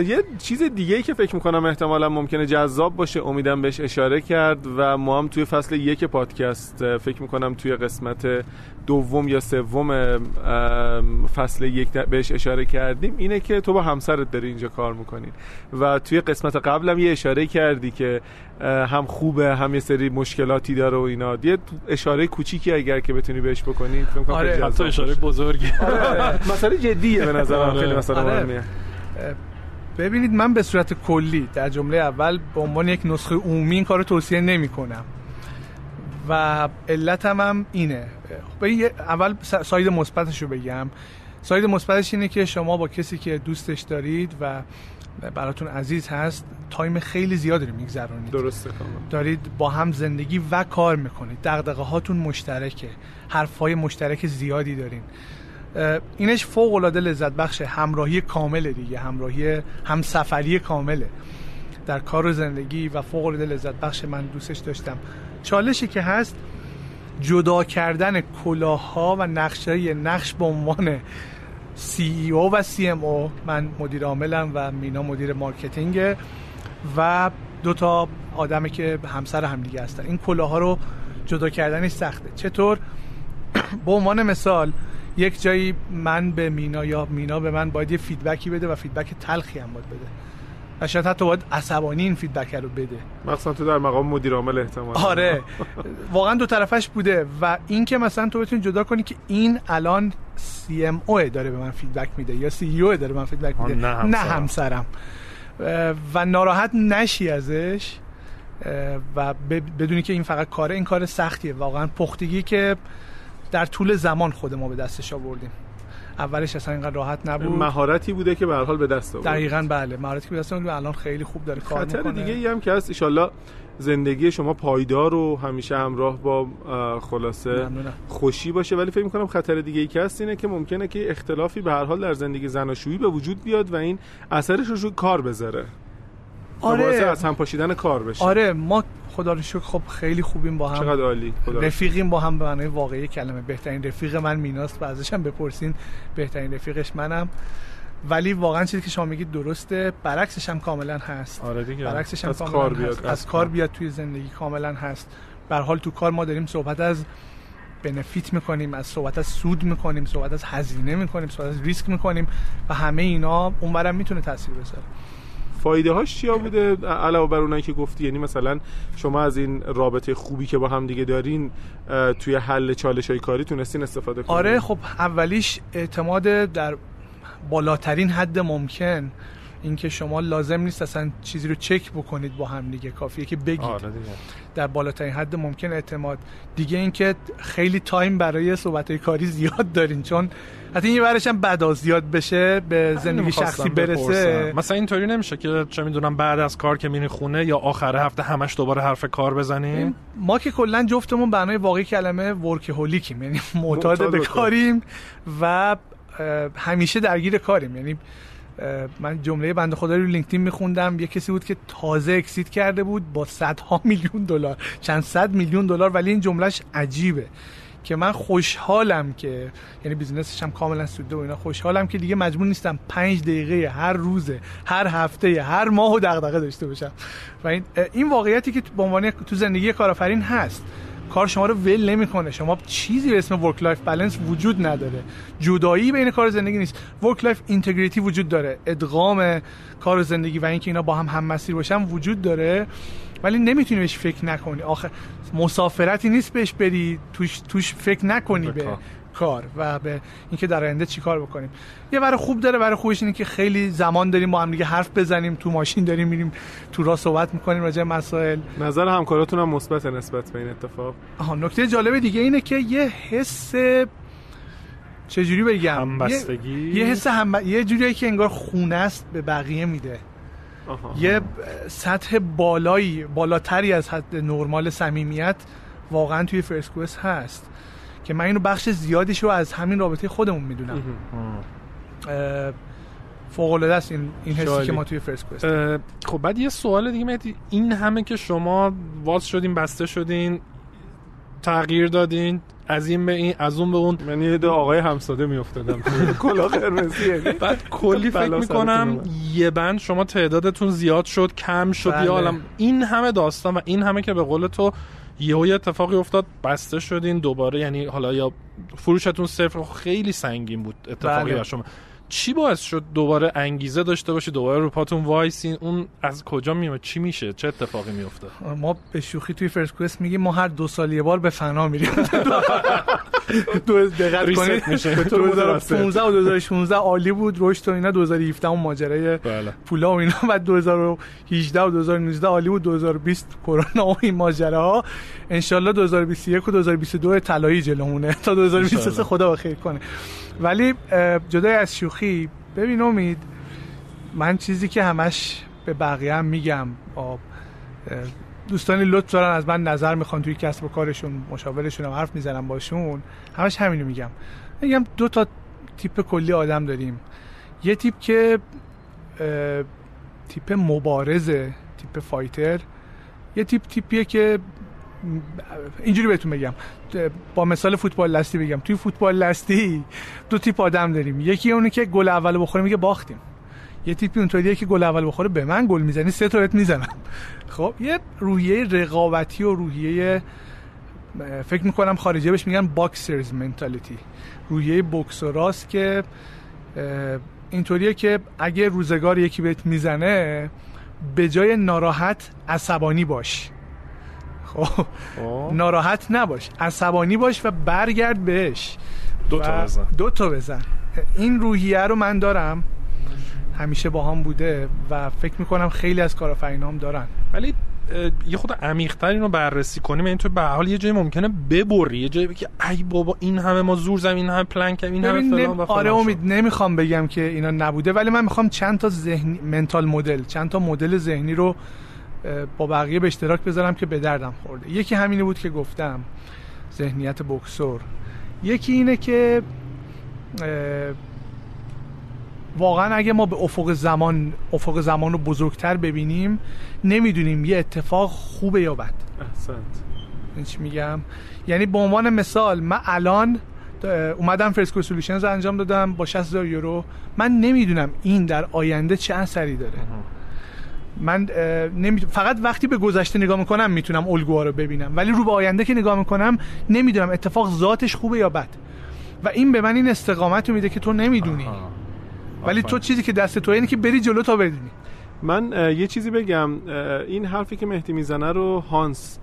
یه چیز دیگه ای که فکر می‌کنم احتمالا ممکنه جذاب باشه امیدم بهش اشاره کرد و ما هم توی فصل یک پادکست فکر می‌کنم توی قسمت دوم یا سوم فصل یک بهش اشاره کردیم اینه که تو با همسرت داری اینجا کار می‌کنین و توی قسمت قبلم یه اشاره کردی که هم خوبه هم یه سری مشکلاتی داره و اینا یه اشاره کوچیکی اگر که بتونی بهش بکنی آره حتی اشاره بزرگی آره. مسئله جدیه به نظرم آره. خیلی مسئله آره. ببینید من به صورت کلی در جمله اول به عنوان یک نسخه عمومی این کارو توصیه نمی کنم و علتم هم اینه. خب، اول side مثبتش رو بگم. side مثبتش اینه که شما با کسی که دوستش دارید و براتون عزیز هست time خیلی زیادی رو میگذرونید. درسته دارید با هم زندگی و کار می‌کنید. دغدغه هاتون مشترکه. حرفای مشترک زیادی دارین. اینش فوق العاده لذت بخشه همراهی کامله دیگه همراهی همسفری کامله. در کار و زندگی و فوق العاده لذت بخش من دوستش داشتم. چالشی که هست جدا کردن کلاه‌ها و نقشه نقش به عنوان CEO و CMO من مدیر عاملم و مینا مدیر marketing و دو تا آدمی که همسر هم دیگه هستن. این کلاه‌ها رو جدا کردنش سخته. چطور؟ (clears throat) به عنوان مثال یک جایی من به مینا یا مینا به من باید یه feedback ی بده و feedback تلخی هم باید بده. و شاید حتی باید عصبانی این feedback رو بده. مثلا تو در مقام مدیر عامل احتمالا آره. (laughs) واقعا دو طرفش بوده و این که مثلا تو بتونی جدا کنی که این الان CMO داره به من feedback میده یا CEO داره به من feedback میده. نه همسرم, نه همسرم. و ناراحت نشی ازش و بدونی که این فقط کاره این کار سختیه. واقعا پختگی که در طول زمان خود ما به دستش آوردیم. اولش اصلا اینقدر راحت نبود. مهارتی بوده که به حال به دست آورد. دقیقاً بله. مهارتی که به دست آورد الان خیلی خوب داره کار خطر می‌کنه. دیگه ای هم که هست ان زندگی شما پایدار و همیشه همراه با خلاصه خوشی باشه. ولی فکر می‌کنم خطر دیگه ای که هست اینه که ممکنه که اختلافی به هر حال در زندگی زناشویی به وجود بیاد و این اثرش رو کار بذاره. آره. از هم پاشیدن کار بشه. آره. ما خدا رو شکر خب خیلی خوبیم با هم. چقدر عالی رفیقیم با هم به معنای واقعی کلمه بهترین رفیق من میناست. و ازش هم بپرسین بهترین رفیقش منم. ولی واقعا چیزی که شما میگید درسته. برعکسش هم کاملا هست. آره دیگه. برعکسش هم از کار بیاد. از کار بیاد توی زندگی کاملا هست. به حال تو کار ما داریم صحبت از بنفیت می‌کنیم از صحبت از سود می‌کنیم صحبت از هزینه می‌کنیم صحبت از ریسک می‌کنیم و همه اینا اونورم می‌تونه تاثیر بذاره. فایده هاش چیا بوده؟ علاوه بر اونایی که گفتی یعنی مثلا شما از این رابطه خوبی که با هم دیگه دارین توی حل چالش های کاری تونستین استفاده کنید آره خب اولیش اعتماد در بالاترین حد ممکن. اینکه شما لازم نیست اصلا چیزی رو چک بکنید با هم دیگه. کافیه که بگید. آره دیگه. در بالاترین حد ممکن اعتماد. دیگه اینکه خیلی تایم برای صحبت کاری زیاد دارین چون حتی این برش هم بعد زیاد بشه به زندگی شخصی برسه. مثلا اینطوری نمیشه که چه می‌دونم بعد از کار که میری خونه یا آخر هفته همش دوباره حرف کار بزنیم ما که کلا جفتمون بنای واقعی کلمه ورکهولیکیم یعنی (laughs) معتاد به کاریم و همیشه درگیر کاریم. یعنی من جمله بنده خدا رو لینکدین میخوندم. یه کسی بود که تازه اکسیت کرده بود با صدها میلیون دلار. چند صد میلیون دلار ولی این جملهش عجیبه. که من خوشحالم که یعنی business ش هم کاملا سوده و اینا خوشحالم که دیگه مجبور نیستم پنج دقیقه هر روزه هر هفته هر ماه و دغدغه داشته باشم. و این این واقعیتی که به عنوان تو زندگی کارآفرین هست. کار شما رو ول نمی‌کنه. شما چیزی به اسم work-life balance وجود نداره. جدایی بین کار و زندگی نیست. work-life integrity وجود داره. ادغام کار و زندگی و اینکه اینا با هم هم مسیر باشن وجود داره. ولی نمی‌تونی بهش فکر نکنی. آخه مسافرتی نیست بهش بری. توش توش فکر نکنی به کار و به اینکه در آینده چیکار بکنیم. یه برای خوب داره برای خوبش اینه که خیلی زمان داریم با هم دیگه حرف بزنیم تو ماشین داریم میریم تو راه صحبت می‌کنیم راجع مسائل. نظر همکاراتون هم مثبت نسبت به این اتفاق؟ آها نکته جالب دیگه اینه که یه حس چجوری بگم؟ همبستگی؟ یه, حس هم... یه جوریه که انگار خونه است به بقیه میده. یه سطح بالایی بالاتری از حد نرمال صمیمیت واقعا توی فرسکوس هست. که من اینو بخش زیادیش رو از همین رابطه خودمون می‌دونم. فوق العاده است این این حسی که ما توی فرست خب بعد یه سوال دیگه مهدی. این همه که شما واز شدین بسته شدین تغییر دادین از این به این از اون به اون. من یه دو آقای همساده میافتادم. (laughs) کلاه قرمزی بعد کلی فکر می‌کنم یه بند شما تعدادتون زیاد شد کم شد بله. یه عالم. این همه داستان و این همه که به قول تو یهو یه اتفاقی افتاد بسته شدین دوباره یعنی حالا یا فروشتون صفر خیلی سنگین بود اتفاقی بله. شما چی باعث شد دوباره انگیزه داشته باشی؟ دوباره رو پاتون وایسین. اون از کجا میاد چی میشه؟ چه اتفاقی میفته ما به شوخی توی فرست کوئست میگیم ما هر دو سال یه بار به فنا میریم. (laughs) دو دقت کنید. 2015 و 2016 عالی بود. رشد و اینا. 2017 اون ماجرای بله. پولا و اینا. (laughs) بعد 2018 و 2019 عالی بود. 2020 کرونا و این ماجراها. ان 2021 و 2022 طلایی جلومونه. تا 2023 خدا بخیر کنه. ولی جدای از شوخی ببین امید من چیزی که همش به بقیه هم میگم دوستانی لطف دارن از من نظر می‌خوان توی کسب و کارشون مشاورشون هم حرف می‌زنم باشون همش همینو میگم. میگم دو تا تیپ کلی آدم داریم. یه تیپ که تیپ مبارزه تیپ فایتر یه تیپ تیپیه که اینجوری بهتون بگم با مثال فوتبال لستی بگم. توی فوتبال لستی دو تیپ آدم داریم. یکی اونی که گل اول بخوره میگه باختیم. یه تیپی اونطوریه که گل اول بخوره به من گل می‌زنی سه تا می‌زنم. (laughs) خب یه روحیه رقابتی و روحیه فکر می‌کنم خارجی بهش میگن باکسرز منتالیتی روحیه بوکسوراست که اینطوریه که اگه روزگار یکی بهت می‌زنه به جای ناراحت عصبانی باش. خب, خب. ناراحت نباش عصبانی باش و برگرد بهش. دو تا بزن. دو تا بزن. این روحیه رو من دارم. همیشه با هم بوده و فکر می‌کنم خیلی از کارآفرینام دارن. ولی یه خود عمیق‌تر اینو بررسی کنیم. این تو به حال یه جایی ممکنه ببری. یه جایی که ای بابا این همه ما زور زمین این همه پلن این همه فلان و آره امید نمی‌خوام بگم که اینا نبوده ولی من می‌خوام چند تا ذهنی منتال مدل چند تا مدل ذهنی رو با بقیه به اشتراک بذارم که به دردم خورده. یکی همینه بود که گفتم ذهنیت بکسور. یکی اینه که واقعا اگه ما به افق زمان افق زمان رو بزرگتر ببینیم نمی‌دونیم یه اتفاق خوبه یا بد. احسنت. چی میگم؟ یعنی به عنوان مثال من الان اومدم فرسکو سولوشنز انجام دادم با 60 یورو. من نمی‌دونم این در آینده چه اثری داره. من نمی... فقط وقتی به گذشته نگاه می‌کنم می‌تونم الگوها رو ببینم. ولی رو به آینده که نگاه می‌کنم نمی‌دونم اتفاق ذاتش خوبه یا بد. و این به من این استقامت رو میده که تو نمی‌دونی. ولی تو چیزی که دست تو اینه که بری جلو تا بدونی. من یه چیزی بگم. این حرفی که مهدی می‌زنه رو هانس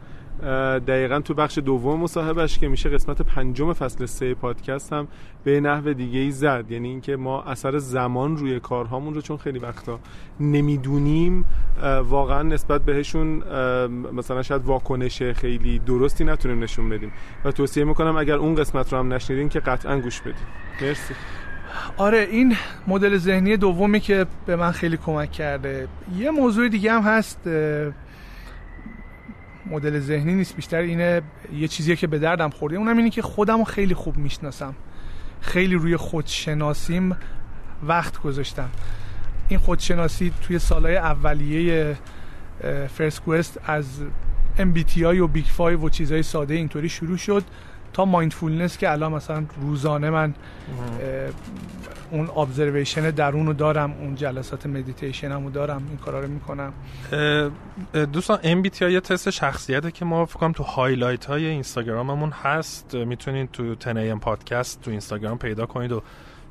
دقیقا تو بخش دوم مصاحبهش که میشه قسمت پنجم فصل سه پادکست هم به نحو دیگه ای زد. یعنی اینکه ما اثر زمان روی کارهامون رو چون خیلی وقتا نمی‌دونیم واقعا نسبت بهشون مثلا شاید واکنش خیلی درستی نتونیم نشون بدیم. و توصیه می‌کنم اگر اون قسمت رو هم نشنیدین که قطعا گوش بدیم مرسی. آره این مدل ذهنی دومی که به من خیلی کمک کرده. یه موضوع دیگه هم هست مدل ذهنی نیست بیشتر اینه یه چیزیه که به دردم خورده. اونم اینه که خودم خیلی خوب می‌شناسم. خیلی روی خودشناسیم وقت گذاشتم. این خودشناسی توی سالهای اولیه فرست کوئست از MBTI و Big 5 و چیزهای ساده اینطوری شروع شد. تا mindfulness که الان مثلا روزانه من اون observation درون رو دارم اون جلسات مدیتیشن رو دارم این کارا رو می‌کنم. دوستان MBTI یه تست شخصیته که ما فکر تو highlight های اینستاگراممون هست. می‌تونید تو تنیم پادکست تو اینستاگرام پیدا کنید و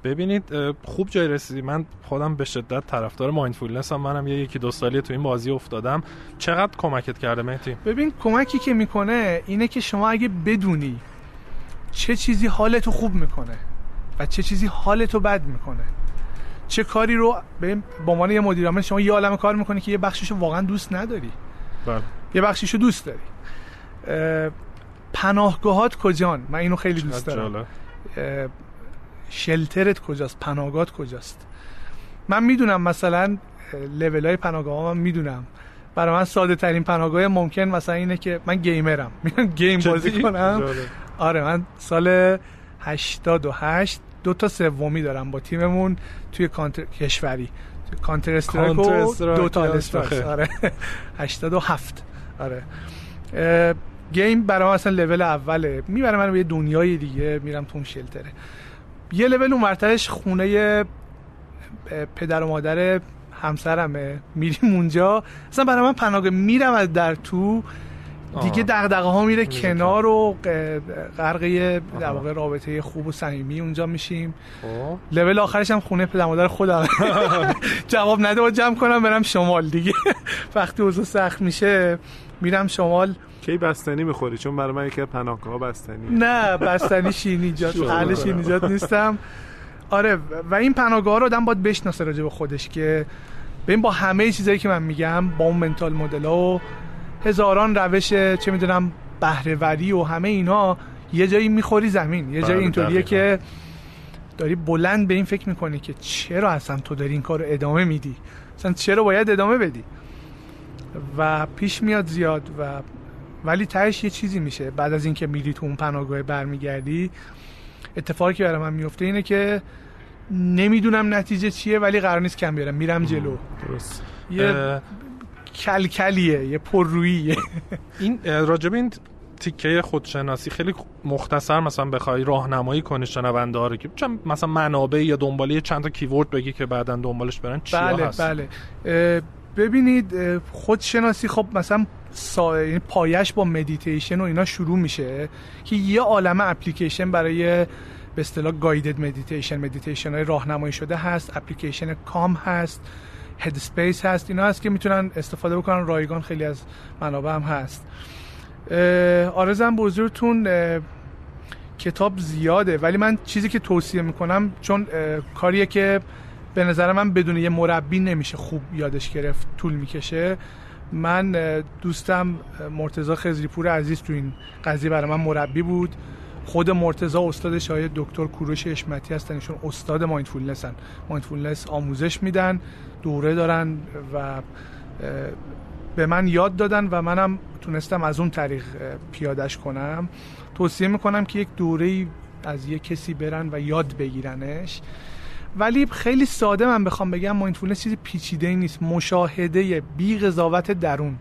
ببینید. خوب جای رسیدی. من خودم به شدت طرفدار مایندفولنس هم منم یه یکی دو سالی تو این بازی افتادم. چقدر کمکت کرده مهدی؟ ببین کمکی که می‌کنه اینه که شما اگه بدونی چه چیزی حالتو خوب می‌کنه و چه چیزی حالتو بد می‌کنه. چه کاری رو به عنوان یه مدیر عامل شما یه عالم کار می‌کنی که یه بخشیشو واقعا دوست نداری. بله. یه بخشیشو دوست داری. پناهگاهات کجان؟ من اینو خیلی دوست دارم. شلترت کجاست؟ پناهگاهات کجاست؟ من می‌دونم مثلا لول های پناهگاه من می‌دونم. برای من ساده ترین پناهگاه ممکن مثلا اینه که من گیمرم. میرم گیم بازی کنم. آره من سال 88 دو تا سومی دارم با تیممون توی کانتر کشوری. توی کانتر استراک و دو تا آره. (laughs) 87 آره. گیم برای مثلا لول اوله. می‌بره من به یه دنیای دیگه میرم تو اون شلتره. یه لول اون خونه پدر و مادر همسرمه. میریم اونجا. اصلا برای من پناهگاه. میرم از در تو دیگه دغدغه ها میره کنار و غرق در واقع رابطه خوب و صمیمی اونجا میشیم. خب. لول آخرش هم خونه پدر مادر خودم. (laughs) جواب نده و جمع کنم برم شمال دیگه. وقتی اوضاع سخت میشه میرم شمال. کی بستنی می‌خوری؟ چون برای من یکی پناهگاه بستنی نه بستنی شینیجات اهل شینیجات نیستم. آره و این پناهگاه رو آدم باید بشناسه راجع به خودش که ببین با همه چیزایی که من میگم با اون منتال مدل و هزاران روش چه می‌دونم بهرهوری و همه اینا یه جایی می‌خوری زمین. یه جایی بله، اینطوریه که داری بلند به این فکر می‌کنی که چرا اصلا تو داری این کار رو ادامه میدی؟ اصلا چرا باید ادامه بدی؟ و پیش میاد زیاد و ولی تهش یه چیزی میشه. بعد از اینکه میری تو اون پناهگاه برمیگردی اتفاقی که برای من میفته اینه که نمی‌دونم نتیجه چیه ولی قرار نیست کم بیارم. میرم جلو. درست. یه کلکلیه یه پرروییه. این راجب این تیکه خودشناسی خیلی مختصر مثلا بخوای راهنمایی کنی شنونده ها رو که چند مثلا منابع یا دنبالی چند تا keyword بگی که بعدا دنبالش برن چی بله هست؟ بله. ببینید خودشناسی خب مثلا سا... یعنی پایش با مدیتیشن و اینا شروع میشه که یه عالمه اپلیکیشن برای به اصطلاح guided meditation مدیتیشن های راهنمایی شده هست اپلیکیشن Calm هست. Headspace هست. اینا هست که می‌تونن استفاده بکنن. رایگان خیلی از منابع هم هست. عرضم به حضورتون کتاب زیاده. ولی من چیزی که توصیه می‌کنم چون کاریه که به نظر من بدون یه مربی نمیشه خوب یادش گرفت طول می‌کشه. من دوستم مرتضی خضری‌پور عزیز تو این قضیه برای من مربی بود. خود مرتضی استاد شاید دکتر کوروش حشمتی هستن. ایشون استاد mindfulness هستن. mindfulness آموزش میدن دوره دارن و به من یاد دادن و منم تونستم از اون طریق پیادش کنم. توصیه می‌کنم که یک دوره از یک کسی برن و یاد بگیرنش. ولی خیلی ساده من بخوام بگم مایندفولنس چیزی پیچیده نیست. مشاهده بی قضاوت درون.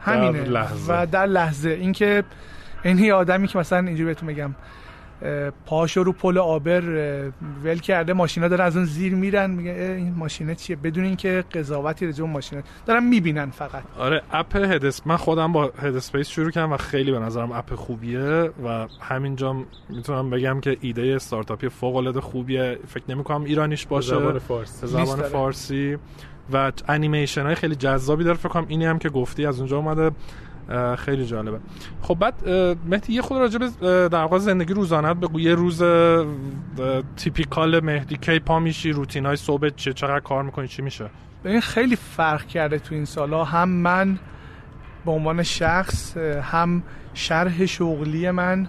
همینه. در و در لحظه. اینکه این آدمی که مثلا اینجوری بهتون بگم پاشو رو پل آبر ول کرده ماشینا داره از اون زیر میرن میگه این ماشینه چیه؟ بدون اینکه قضاوتی اون ماشینه. دارن می‌بینن فقط. آره اپ هدس من خودم با Headspace شروع کردم و خیلی به نظرم اپ خوبیه و همینجا می‌تونم بگم که ایده استارتاپی فوق العاده خوبیه. فکر نمی کنم ایرانیش باشه. زبان فارسی. زبان فارسی. و انیمیشن های خیلی جذابی داره. فکر کنم اینی هم که گفتی از اونجا اومده. خیلی جالبه. خب بعد مهدی یه خود راجع به در واقع زندگی روزانت بگو. یه روز تیپیکال مهدی کی پا میشی؟ روتین های صبح چه چقدر کار می‌کنی؟ چی میشه؟ این خیلی فرق کرده تو این سالا. هم من به عنوان شخص هم شرح شغلی من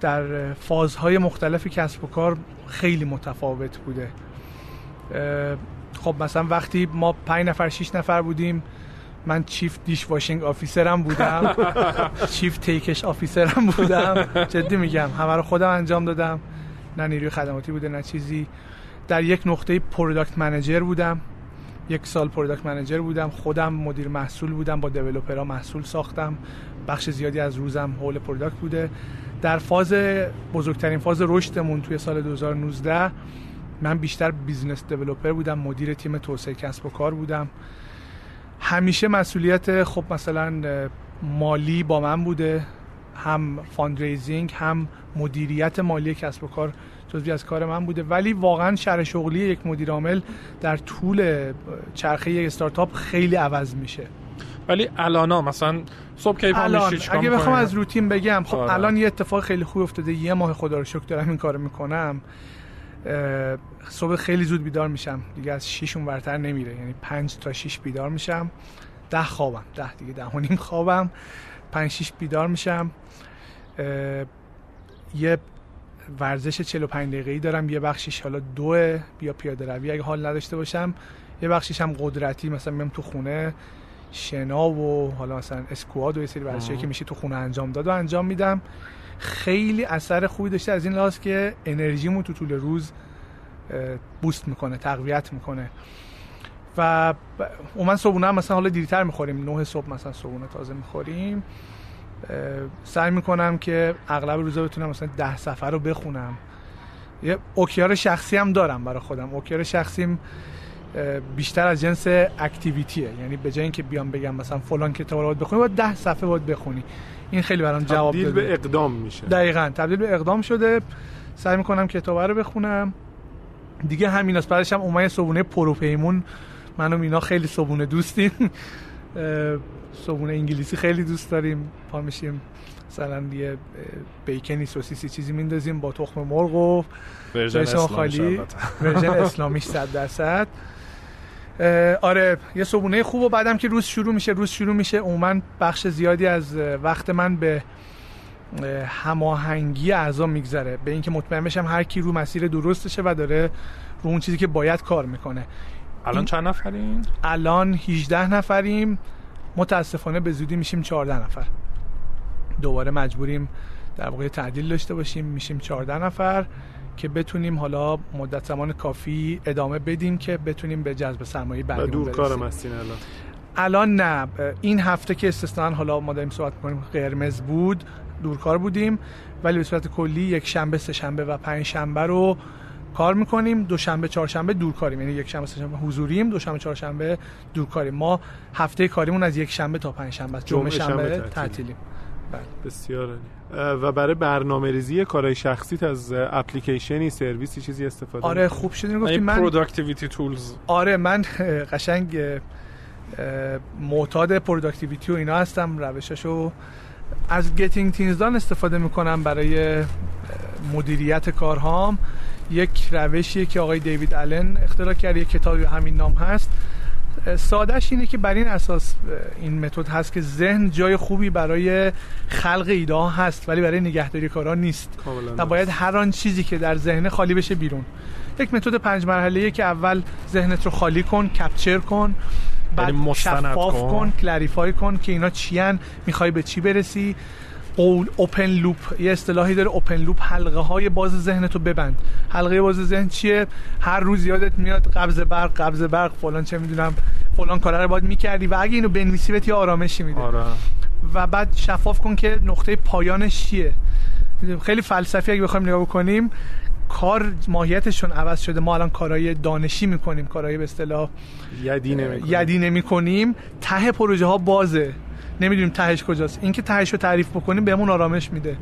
در فازهای مختلف کسب و کار خیلی متفاوت بوده. خب مثلا وقتی ما پنج نفر شیش نفر بودیم من chief dishwashing officer م بودم. (laughs) chief تی‌کش officer م بودم. جدی میگم همه رو خودم انجام دادم. نه نیروی خدماتی بوده نه چیزی. در یک نقطه product manager بودم. یک سال product manager بودم. خودم مدیر محصول بودم با developer ها محصول ساختم. بخش زیادی از روزم حول product بوده. در فاز بزرگترین فاز رشدمون توی سال 2019 من بیشتر business developer بودم. مدیر تیم توسعه کسب و کار بودم. همیشه مسئولیت خب مثلا مالی با من بوده. هم fundraising هم مدیریت مالی کسب و کار جزوی از کار من بوده. ولی واقعا شرح شغلی یک مدیر عامل در طول چرخه یک استارتاپ خیلی عوض میشه. ولی الان مثلا صبح کی الان اگه بخوام از روتین بگم خب آره. الان یه اتفاق خیلی خوب افتاده. یه ماه خدا رو شکر دارم این کارو می‌کنم. صبح خیلی زود بیدار میشم. دیگه از 6 اون برتر نمیره. یعنی 5 تا 6 بیدار میشم. ده خوابم. ده دیگه ده و نیم خوابم. 5 6 بیدار میشم. یه ورزش 45 دقیقه‌ای دارم. یه بخشش حالا دو بیا پیاده روی. اگه حال نداشته باشم یه بخشش هم قدرتی. مثلا میام تو خونه شنا و حالا مثلا اسکواد و یه سری ورزشی که میشه تو خونه انجام داد و انجام میدم. خیلی اثر خوبی داشته از این لحاظ که انرژیمو تو طول روز بوست می‌کنه تقویت می‌کنه. و من صبحونه هم مثلا حالا دیرتر می‌خوریم نه صبح مثلا صبحونه تازه می‌خوریم. سعی می‌کنم که اغلب روزا بتونم مثلا ده سفر رو بخونم. یه اوکیار شخصی هم دارم برای خودم. اوکیار شخصیم بیشتر از جنس اکتیویتیه یعنی به جای اینکه بیام بگم مثلا فلان کتاب رو باید بخونی باید ده صفحه باید بخونی. این خیلی برام جواب تبدیل به اقدام میشه. دقیقا تبدیل به اقدام شده. سعی می‌کنم کتاب رو بخونم. دیگه همین است. بعدش هم اومای صبونه پروپیمون. من و مینا خیلی صبونه دوستیم. (laughs) صبونه انگلیسی خیلی دوست داریم. پا میشیم مثلا یه bacon ی سوسیسی چیزی میندازیم با تخم مرغ و version حلالی. version (laughs) اسلامیش 100 درصد. آره یه صبونه خوب و بعدم که روز شروع میشه روز شروع میشه. عموما بخش زیادی از وقت من به هماهنگی اعضا میگذره. به اینکه مطمئن بشم هر کی رو مسیر درستشه و داره رو اون چیزی که باید کار می‌کنه. الان چند نفرین؟ الان 18 نفریم. متاسفانه به زودی میشیم 14 نفر. دوباره مجبوریم در واقع تعدیل داشته باشیم میشیم 14 نفر. که بتونیم حالا مدت زمان کافی ادامه بدیم که بتونیم به جذب سرمایه بعدی دور کارم هستین الان. الان نه. این هفته که استثنا حالا ما داریم صحبت کنیم قرمز بود دورکار بودیم ولی به صورت کلی یک شنبه سه شنبه و پنج شنبه رو کار می‌کنیم. دوشنبه چهارشنبه دور کاریم یعنی یک شنبه سه شنبه حضوریم دوشنبه چهارشنبه دور کاریم ما هفته کاریمون از یک شنبه تا پنج شنبه جمعه شنبه تعطیلیم بله. بسیار و برای برنامه ریزی کارهای شخصیت از اپلیکیشنی سرویسی چیزی استفاده آره خوب شدین. گفتی من productivity tools آره من قشنگ معتاد productivity و اینا هستم روشاشو از Getting Things Done استفاده می‌کنم برای مدیریت کارهام. یک روشیه که آقای دیوید آلن اختراع کرد یک کتابی همین نام هست. سادهش اینه که بر این اساس این متد هست که ذهن جای خوبی برای خلق ایده هست ولی برای نگهداری کارا نیست. و باید هر آن چیزی که در ذهن خالی بشه بیرون. یک متد پنج مرحله که اول ذهنت رو خالی کن capture کن بعد شفاف کن, کن clarify کن که اینا چیان می‌خوای به چی برسی. قول open loop یه اصطلاحی داره open loop حلقه های باز ذهنتو ببند. حلقه باز ذهن چیه؟ هر روز یادت میاد قبض برق قبض برق فلان چه می‌دونم فلان کارا رو باید می‌کردی و اگه اینو بنویسی بهت یه آرامشی میده. آره. و بعد شفاف کن که نقطه پایانش چیه. خیلی فلسفی اگه بخوایم نگاه بکنیم کار ماهیتشون عوض شده. ما الان کارهای دانشی می‌کنیم کارهای به اصطلاح یدی نمی‌کنیم. ته پروژه ها بازه. نمی‌دونیم تهش کجاست. اینکه تهش رو تعریف بکنیم بهمون آرامش میده.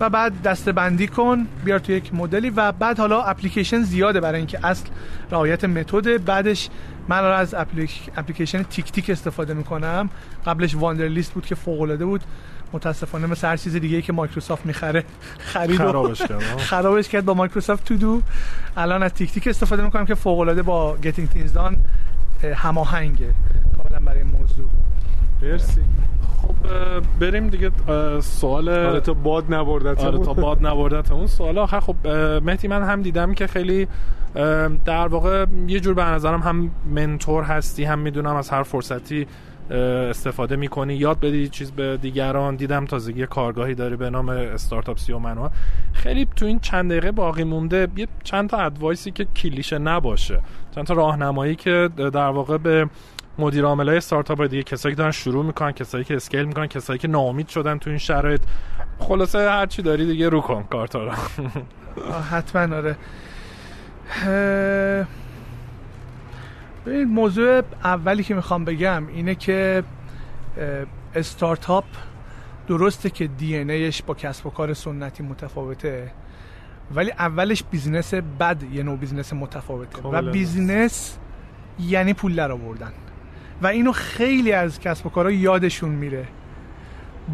و بعد دسته بندی کن بیار تو یک مدلی و بعد حالا اپلیکیشن زیاده برای اینکه اصل رعایت متد. بعدش من از اپلیکیشن TickTick استفاده می‌کنم. قبلش Wunderlist بود که فوق العاده بود. متاسفانه مثل هر چیز دیگه که مایکروسافت می‌خره خرید خرابش کرد خرابش کرد با Microsoft To Do الان از TickTick استفاده می‌کنم که فوق العاده با Getting Things Done هماهنگه. کاملا برای موضوع. مرسی. خب بریم دیگه سوال آره تا باد نبردت آره تا باد نبردت اون. سوال آخر خب مهدی من هم دیدم که خیلی در واقع یه جور به نظرم هم mentor هستی هم می‌دونم از هر فرصتی استفاده می‌کنی. یاد بدی چیزی به دیگران. دیدم تازگی کارگاهی داری به نام استارتاپ سی و منو خیلی تو این چند دقیقه باقی مونده یه چند تا advice ی که کلیشه نباشه. چند تا راهنمایی که در واقع به مدیر عاملای استارتاپ دیگه کسایی که دارن شروع می‌کنن کسایی که scale می‌کنن کسایی که ناامید شدن تو این شرایط. خلاصه هر چی داری دیگه رو کن کارتا رو (laughs) حتما آره. ببین موضوع اولی که می‌خوام بگم اینه که استارتاپ درسته که DNA ش با کسب و کار سنتی متفاوته ولی اولش business بعد یه نوع business متفاوته. و business یعنی پول در آوردن و اینو خیلی از کسب و کارها یادشون میره.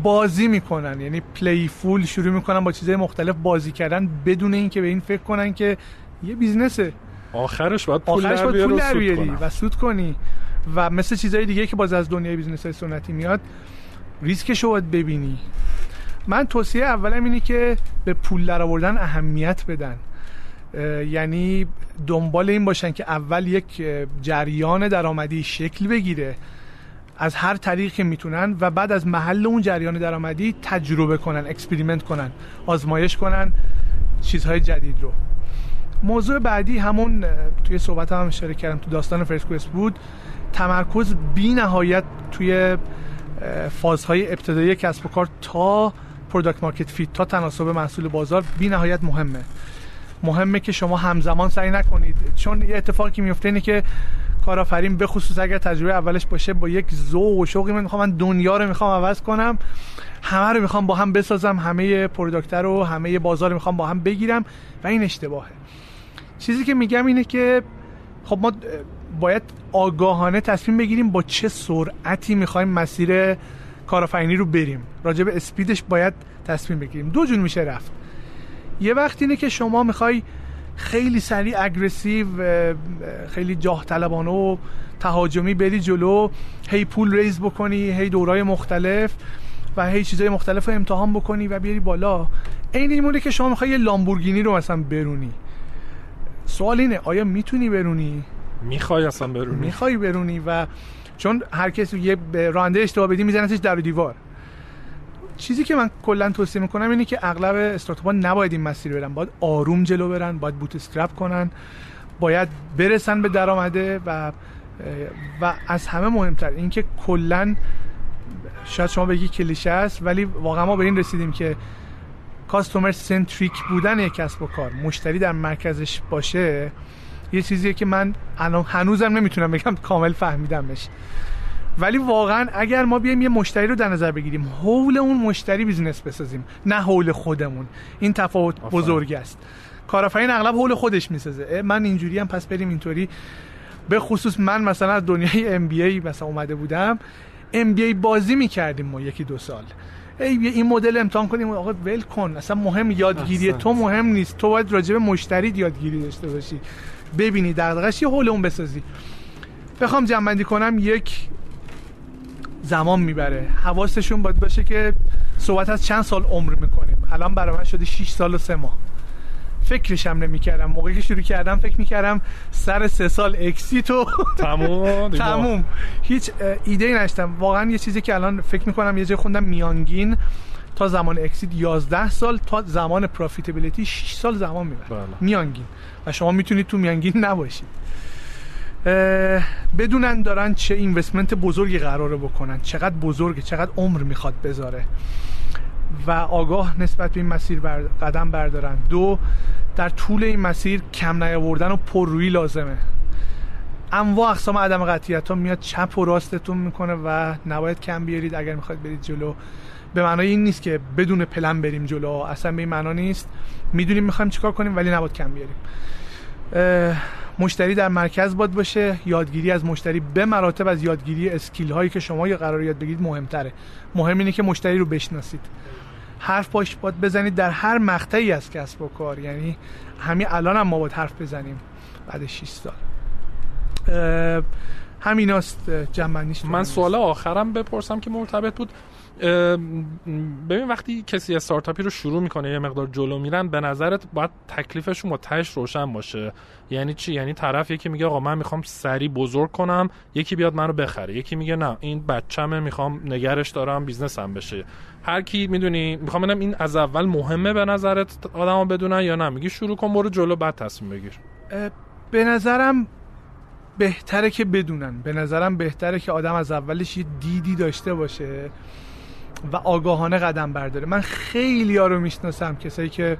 بازی می‌کنن یعنی playful شروع می‌کنن با چیزهای مختلف بازی کردن بدون اینکه به این فکر کنن که یه business ه. آخرش باید پول آخرش باید پول در بیاری و سود کنی. و مثل چیزهای دیگه که باز از دنیای business های سنتی میاد ریسکش رو باید ببینی. من توصیه اولم اینه که به پول در آوردن اهمیت بدن. یعنی دنبال این باشن که اول یک جریان درآمدی شکل بگیره از هر طریق که می‌تونن و بعد از محل اون جریان درآمدی تجربه کنن experiment کنن آزمایش کنن چیزهای جدید رو. موضوع بعدی همون توی صحبت هم اشاره کردم تو داستان فرسکوس بود. تمرکز بی نهایت توی فازهای ابتدایی کسب و کار تا product market fit تا تناسب محصول بازار بی نهایت مهمه. مهمه که شما همزمان سعی نکنید. چون یه اتفاقی میفته اینه که کارآفرین به خصوص اگر تجربه اولش باشه با یک ذوق و شوقی من می‌خوام من دنیا رو می‌خوام عوض کنم. همه رو می‌خوام با هم بسازم همه پروداکت رو همه بازار رو می‌خوام با هم بگیرم و این اشتباهه. چیزی که میگم اینه که خب ما باید آگاهانه تصمیم بگیریم با چه سرعتی می‌خوایم مسیر کارآفرینی رو بریم. راجع به اسپیدش باید تصمیم بگیریم. دو جون میشه رفت. یه وقت اینه که شما می‌خوای خیلی سریع aggressive خیلی جاه طلبانه و تهاجمی بری جلو هی پول raise بکنی هی دورای مختلف و هی چیزای مختلف رو امتحان بکنی و بیاری بالا. این این که شما می‌خوای یه لامبورگینی رو مثلا برونی. سوال اینه آیا می‌تونی برونی؟ می‌خوای اصلا برونی؟ می‌خوای برونی و چون هر کسی یه راننده اشتباه بدی میزنتش در دیوار. چیزی که من کلا توصیه می‌کنم اینه که اغلب استارتاپ نباید این مسیر برن. باید آروم جلو برن باید bootstrap کنن. باید برسن به درآمده و و از همه مهمتر اینکه کلا شاید شما بگی کلیشه است ولی واقعا ما به این رسیدیم که کاستومر سنتریک بودن یک کسب و کار مشتری در مرکزش باشه یه چیزیه که من الان هنوزم نمی‌تونم بگم کامل فهمیدمش. ولی واقعا اگر ما بیایم یه مشتری رو در نظر بگیریم حول اون مشتری بیزینس بسازیم نه حول خودمون. این تفاوت بزرگ است. کارآفرین اغلب حول خودش می‌سازه. من اینجوری هم پس بریم اینطوری. به خصوص من مثلا از دنیای ام بی ای مثلا اومده بودم. ام بی ای بازی می‌کردیم ما یکی دو سال. ای این مدل امتحان کنیم. آقا ول کن. اصلا مهم یادگیری تو مهم نیست. تو باید راجع به مشتری یادگیری داشته باشی. ببینی دغدغش یه حول اون بسازی. بخوام جمع کنم یک زمان می‌بره. حواسشون باید باشه که صحبت از چند سال عمر می‌کنیم. الان برای من شده 6 سال و 3 ماه. فکرشم نمی‌کردم. موقعی که شروع کردم فکر می‌کردم سر سه سال exit و تموم. (laughs) تموم. هیچ ایده ای نداشتم. واقعا یه چیزی که الان فکر می‌کنم یه جای خوندم میانگین. تا زمان exit 11 سال تا زمان profitability 6 سال زمان می‌بره. بله. میانگین. و شما می‌تونید تو میانگین نباشید. بدونن دارن چه investment بزرگی قراره بکنن. چقدر بزرگه چقدر عمر می‌خواد بذاره. و آگاه نسبت به این مسیر قدم بردارن. دو در طول این مسیر کم نیاوردن و پررویی لازمه. انواع اقسام عدم قطعیت ها میاد چپ و راستتون می‌کنه و نباید کم بیارید. اگر می‌خواید برید جلو به معنای این نیست که بدون پلن بریم جلو. اصلا به این معنا نیست. می‌دونیم می‌خوایم چیکار کنیم ولی نباید کم بیاریم. مشتری در مرکز باد باشه یادگیری از مشتری به مراتب از یادگیری اسکیل هایی که شما یا قرار یاد بگیرید مهمتره. مهم اینه که مشتری رو بشناسید. حرف باش باید بزنید در هر مقطعی از کسب و کار. یعنی همین الان هم ما باید حرف بزنیم. بعد 6 سال. همیناست جمعنیش من سوال آخرم بپرسم که مرتبط بود. ببین وقتی کسی استارتاپی رو شروع می‌کنه یه مقدار جلو میرن به نظرت باید تکلیفشون با تهش روشن باشه. یعنی چی؟ یعنی طرف یکی میگه آقا من می‌خوام سری بزرگ کنم یکی بیاد منو بخره. یکی میگه نه این بچمه می‌خوام نگرش دارم بیزنسم بشه. هر کی می‌دونی می‌خوام ببینم این از اول مهمه به نظرت آدما بدونن یا نه؟ میگی شروع کن برو جلو بعد تصمیم بگیر. به نظرم بهتره که بدونن. به نظرم بهتره که آدم از اولش یه دیدی داشته باشه. و آگاهانه قدم برداره. من خیلی ها رو می‌شناسم کسایی که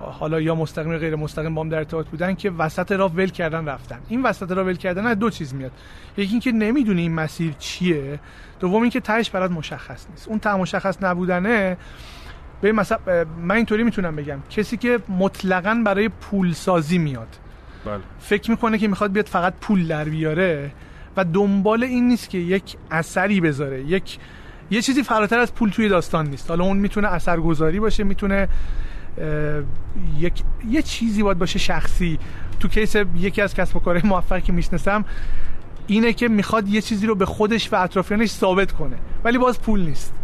حالا یا مستقیم غیر مستقیم با در ارتباط بودن که وسط راه ول کردن رفتن. این وسط راه ول کردن از دو چیز میاد. یکی اینکه نمی‌دونی این مسیر چیه. دوم اینکه تهش برات مشخص نیست. اون ته مشخص نبودنه به مثلا من اینطوری می‌تونم بگم. کسی که مطلقا برای پول سازی میاد. بله. فکر می‌کنه که می‌خواد بیاد فقط پول در بیاره و دنبال این نیست که یک اثری بذاره یک یه چیزی فراتر از پول توی داستان نیست. حالا اون می‌تونه اثرگذاری باشه می‌تونه یک یه چیزی باید باشه شخصی. تو case یکی از کسب و کارهای موفقی که می‌شناسم اینه که می‌خواد یه چیزی رو به خودش و اطرافیانش ثابت کنه ولی باز پول نیست.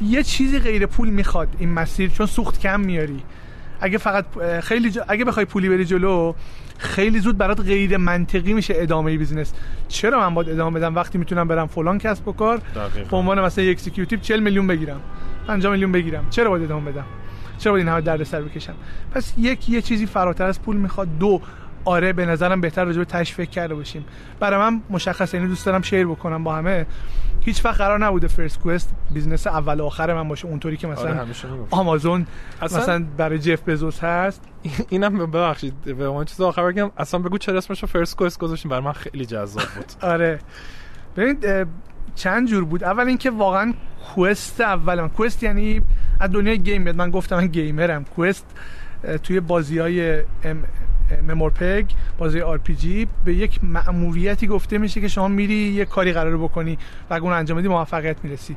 یه چیزی غیر پول می‌خواد این مسیر چون سوخت کم میاری. اگه فقط خیلی اگه بخوای پولی بری جلو خیلی زود برات غیر منطقی میشه ادامه business. چرا من باید ادامه بدم وقتی می‌تونم برم فلان کسب و کار؟ به عنوان مثلا یک executive 40 میلیون بگیرم. 50 میلیون بگیرم. چرا باید ادامه بدم؟ چرا باید این همه سر بکشم؟ پس یک یه چیزی فراتر از پول می‌خواد. دو آره به نظرم بهتر راجع به تهش فکر کرده باشیم. برای من مشخص یعنی دوست دارم share بکنم با همه. هیچ وقت قرار نبوده فرست کوئست business اول و آخر من باشه. اونطوری که مثلا آره آمازون اصلا... مثلا برای جف بزوس هست. اینم ببخشید به اون چیز آخر بگم اصلا بگو چرا اسمشو فرست کوئست گذاشتیم؟ برای من خیلی جذاب بود. (laughs) آره. ببینید چند جور بود؟ اول اینکه واقعا quest اول من quest یعنی از دنیای game من گفتم من gamer م. quest توی بازی های MMORPG بازی RPG به یک مأموریتی گفته میشه که شما میری یه کاری قرار بکنی و اگه اون انجام بدی موفقیت می‌رسی.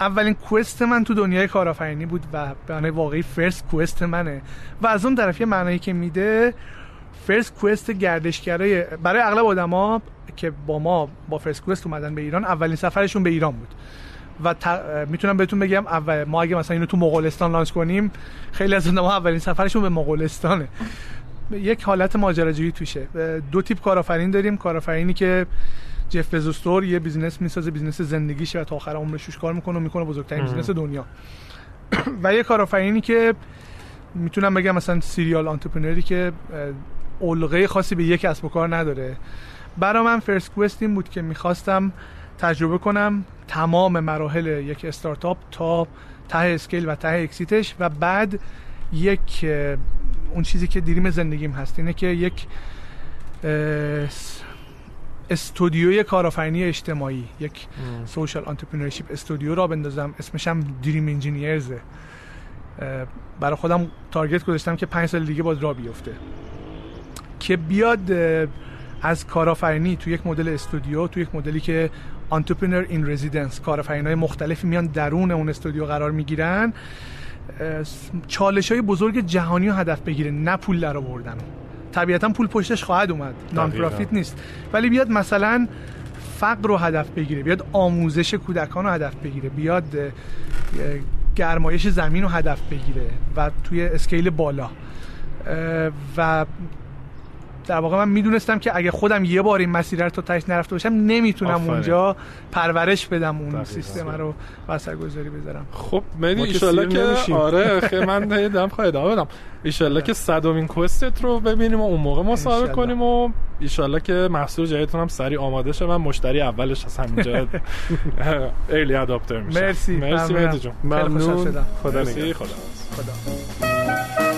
اولین quest من تو دنیای کارآفرینی بود و به واقعی first quest منه. و از اون طرف یه معنایی که میده first quest گردشگرای برای اغلب آدما که با ما با فرست کوئست اومدن به ایران اولین سفرشون به ایران بود. و می‌تونم بهتون بگم اول ما اگه مثلا اینو تو مغولستان launch کنیم خیلی از ما اولین سفرشون به مغولستانه. یک حالت ماجراجویی توشه. دو تیپ کارآفرین داریم. کارآفرینی که جف بزوس طور یه business می‌سازه business زندگیشه و تا آخر عمرش روش کار می‌کنه و می‌کنه بزرگترین business دنیا. (clears throat) و یه کارآفرینی که می‌تونم بگم مثلا serial entrepreneur ی که علاقه خاصی به یک کسب و کار نداره. برا من فرست کوئست این بود که می‌خواستم تجربه کنم تمام مراحل یک استارتاپ تا ته scale و ته exit ش و بعد یک اون چیزی که dream زندگیم هست اینه که یک استودیوی کارآفرینی اجتماعی یک social entrepreneurship studio راه بندازم اسمش هم Dream Engineers ه برای خودم target گذاشتم که پنج سال دیگه باز راه بیفته. که بیاد از کارآفرینی تو یک مدل استودیو تو یک مدلی که entrepreneur in residence های مختلفی میان درون اون استودیو قرار می‌گیرن. چالش های بزرگ جهانی رو هدف بگیره نه پول در آوردن. طبیعتا پول پشتش خواهد اومد. non-profit نیست. ولی بیاد مثلا فقر رو هدف بگیره بیاد آموزش کودکان رو هدف بگیره بیاد گرمایش زمین رو هدف بگیره و توی اسکیل بالا. و در واقع من می‌دونستم که اگه خودم یه بار این مسیر رو تا تاش نرفته باشم نمی‌تونم اونجا پرورش بدم اون سیستم رو واسه گذاری بذارم. خب مدی ایشالله که آره خیلی من دارم خواهی ادامه بدم. ایشالله که صدومین کوستت رو ببینیم و اون موقع مصاحبه کنیم و ایشالله که محصول جدیدتون هم سری آماده شه من مشتری اولش از همینجا ایلی اداپتر میشم مرسی. مرسی مهدی جون. ممنون. خدا خدا, خدا.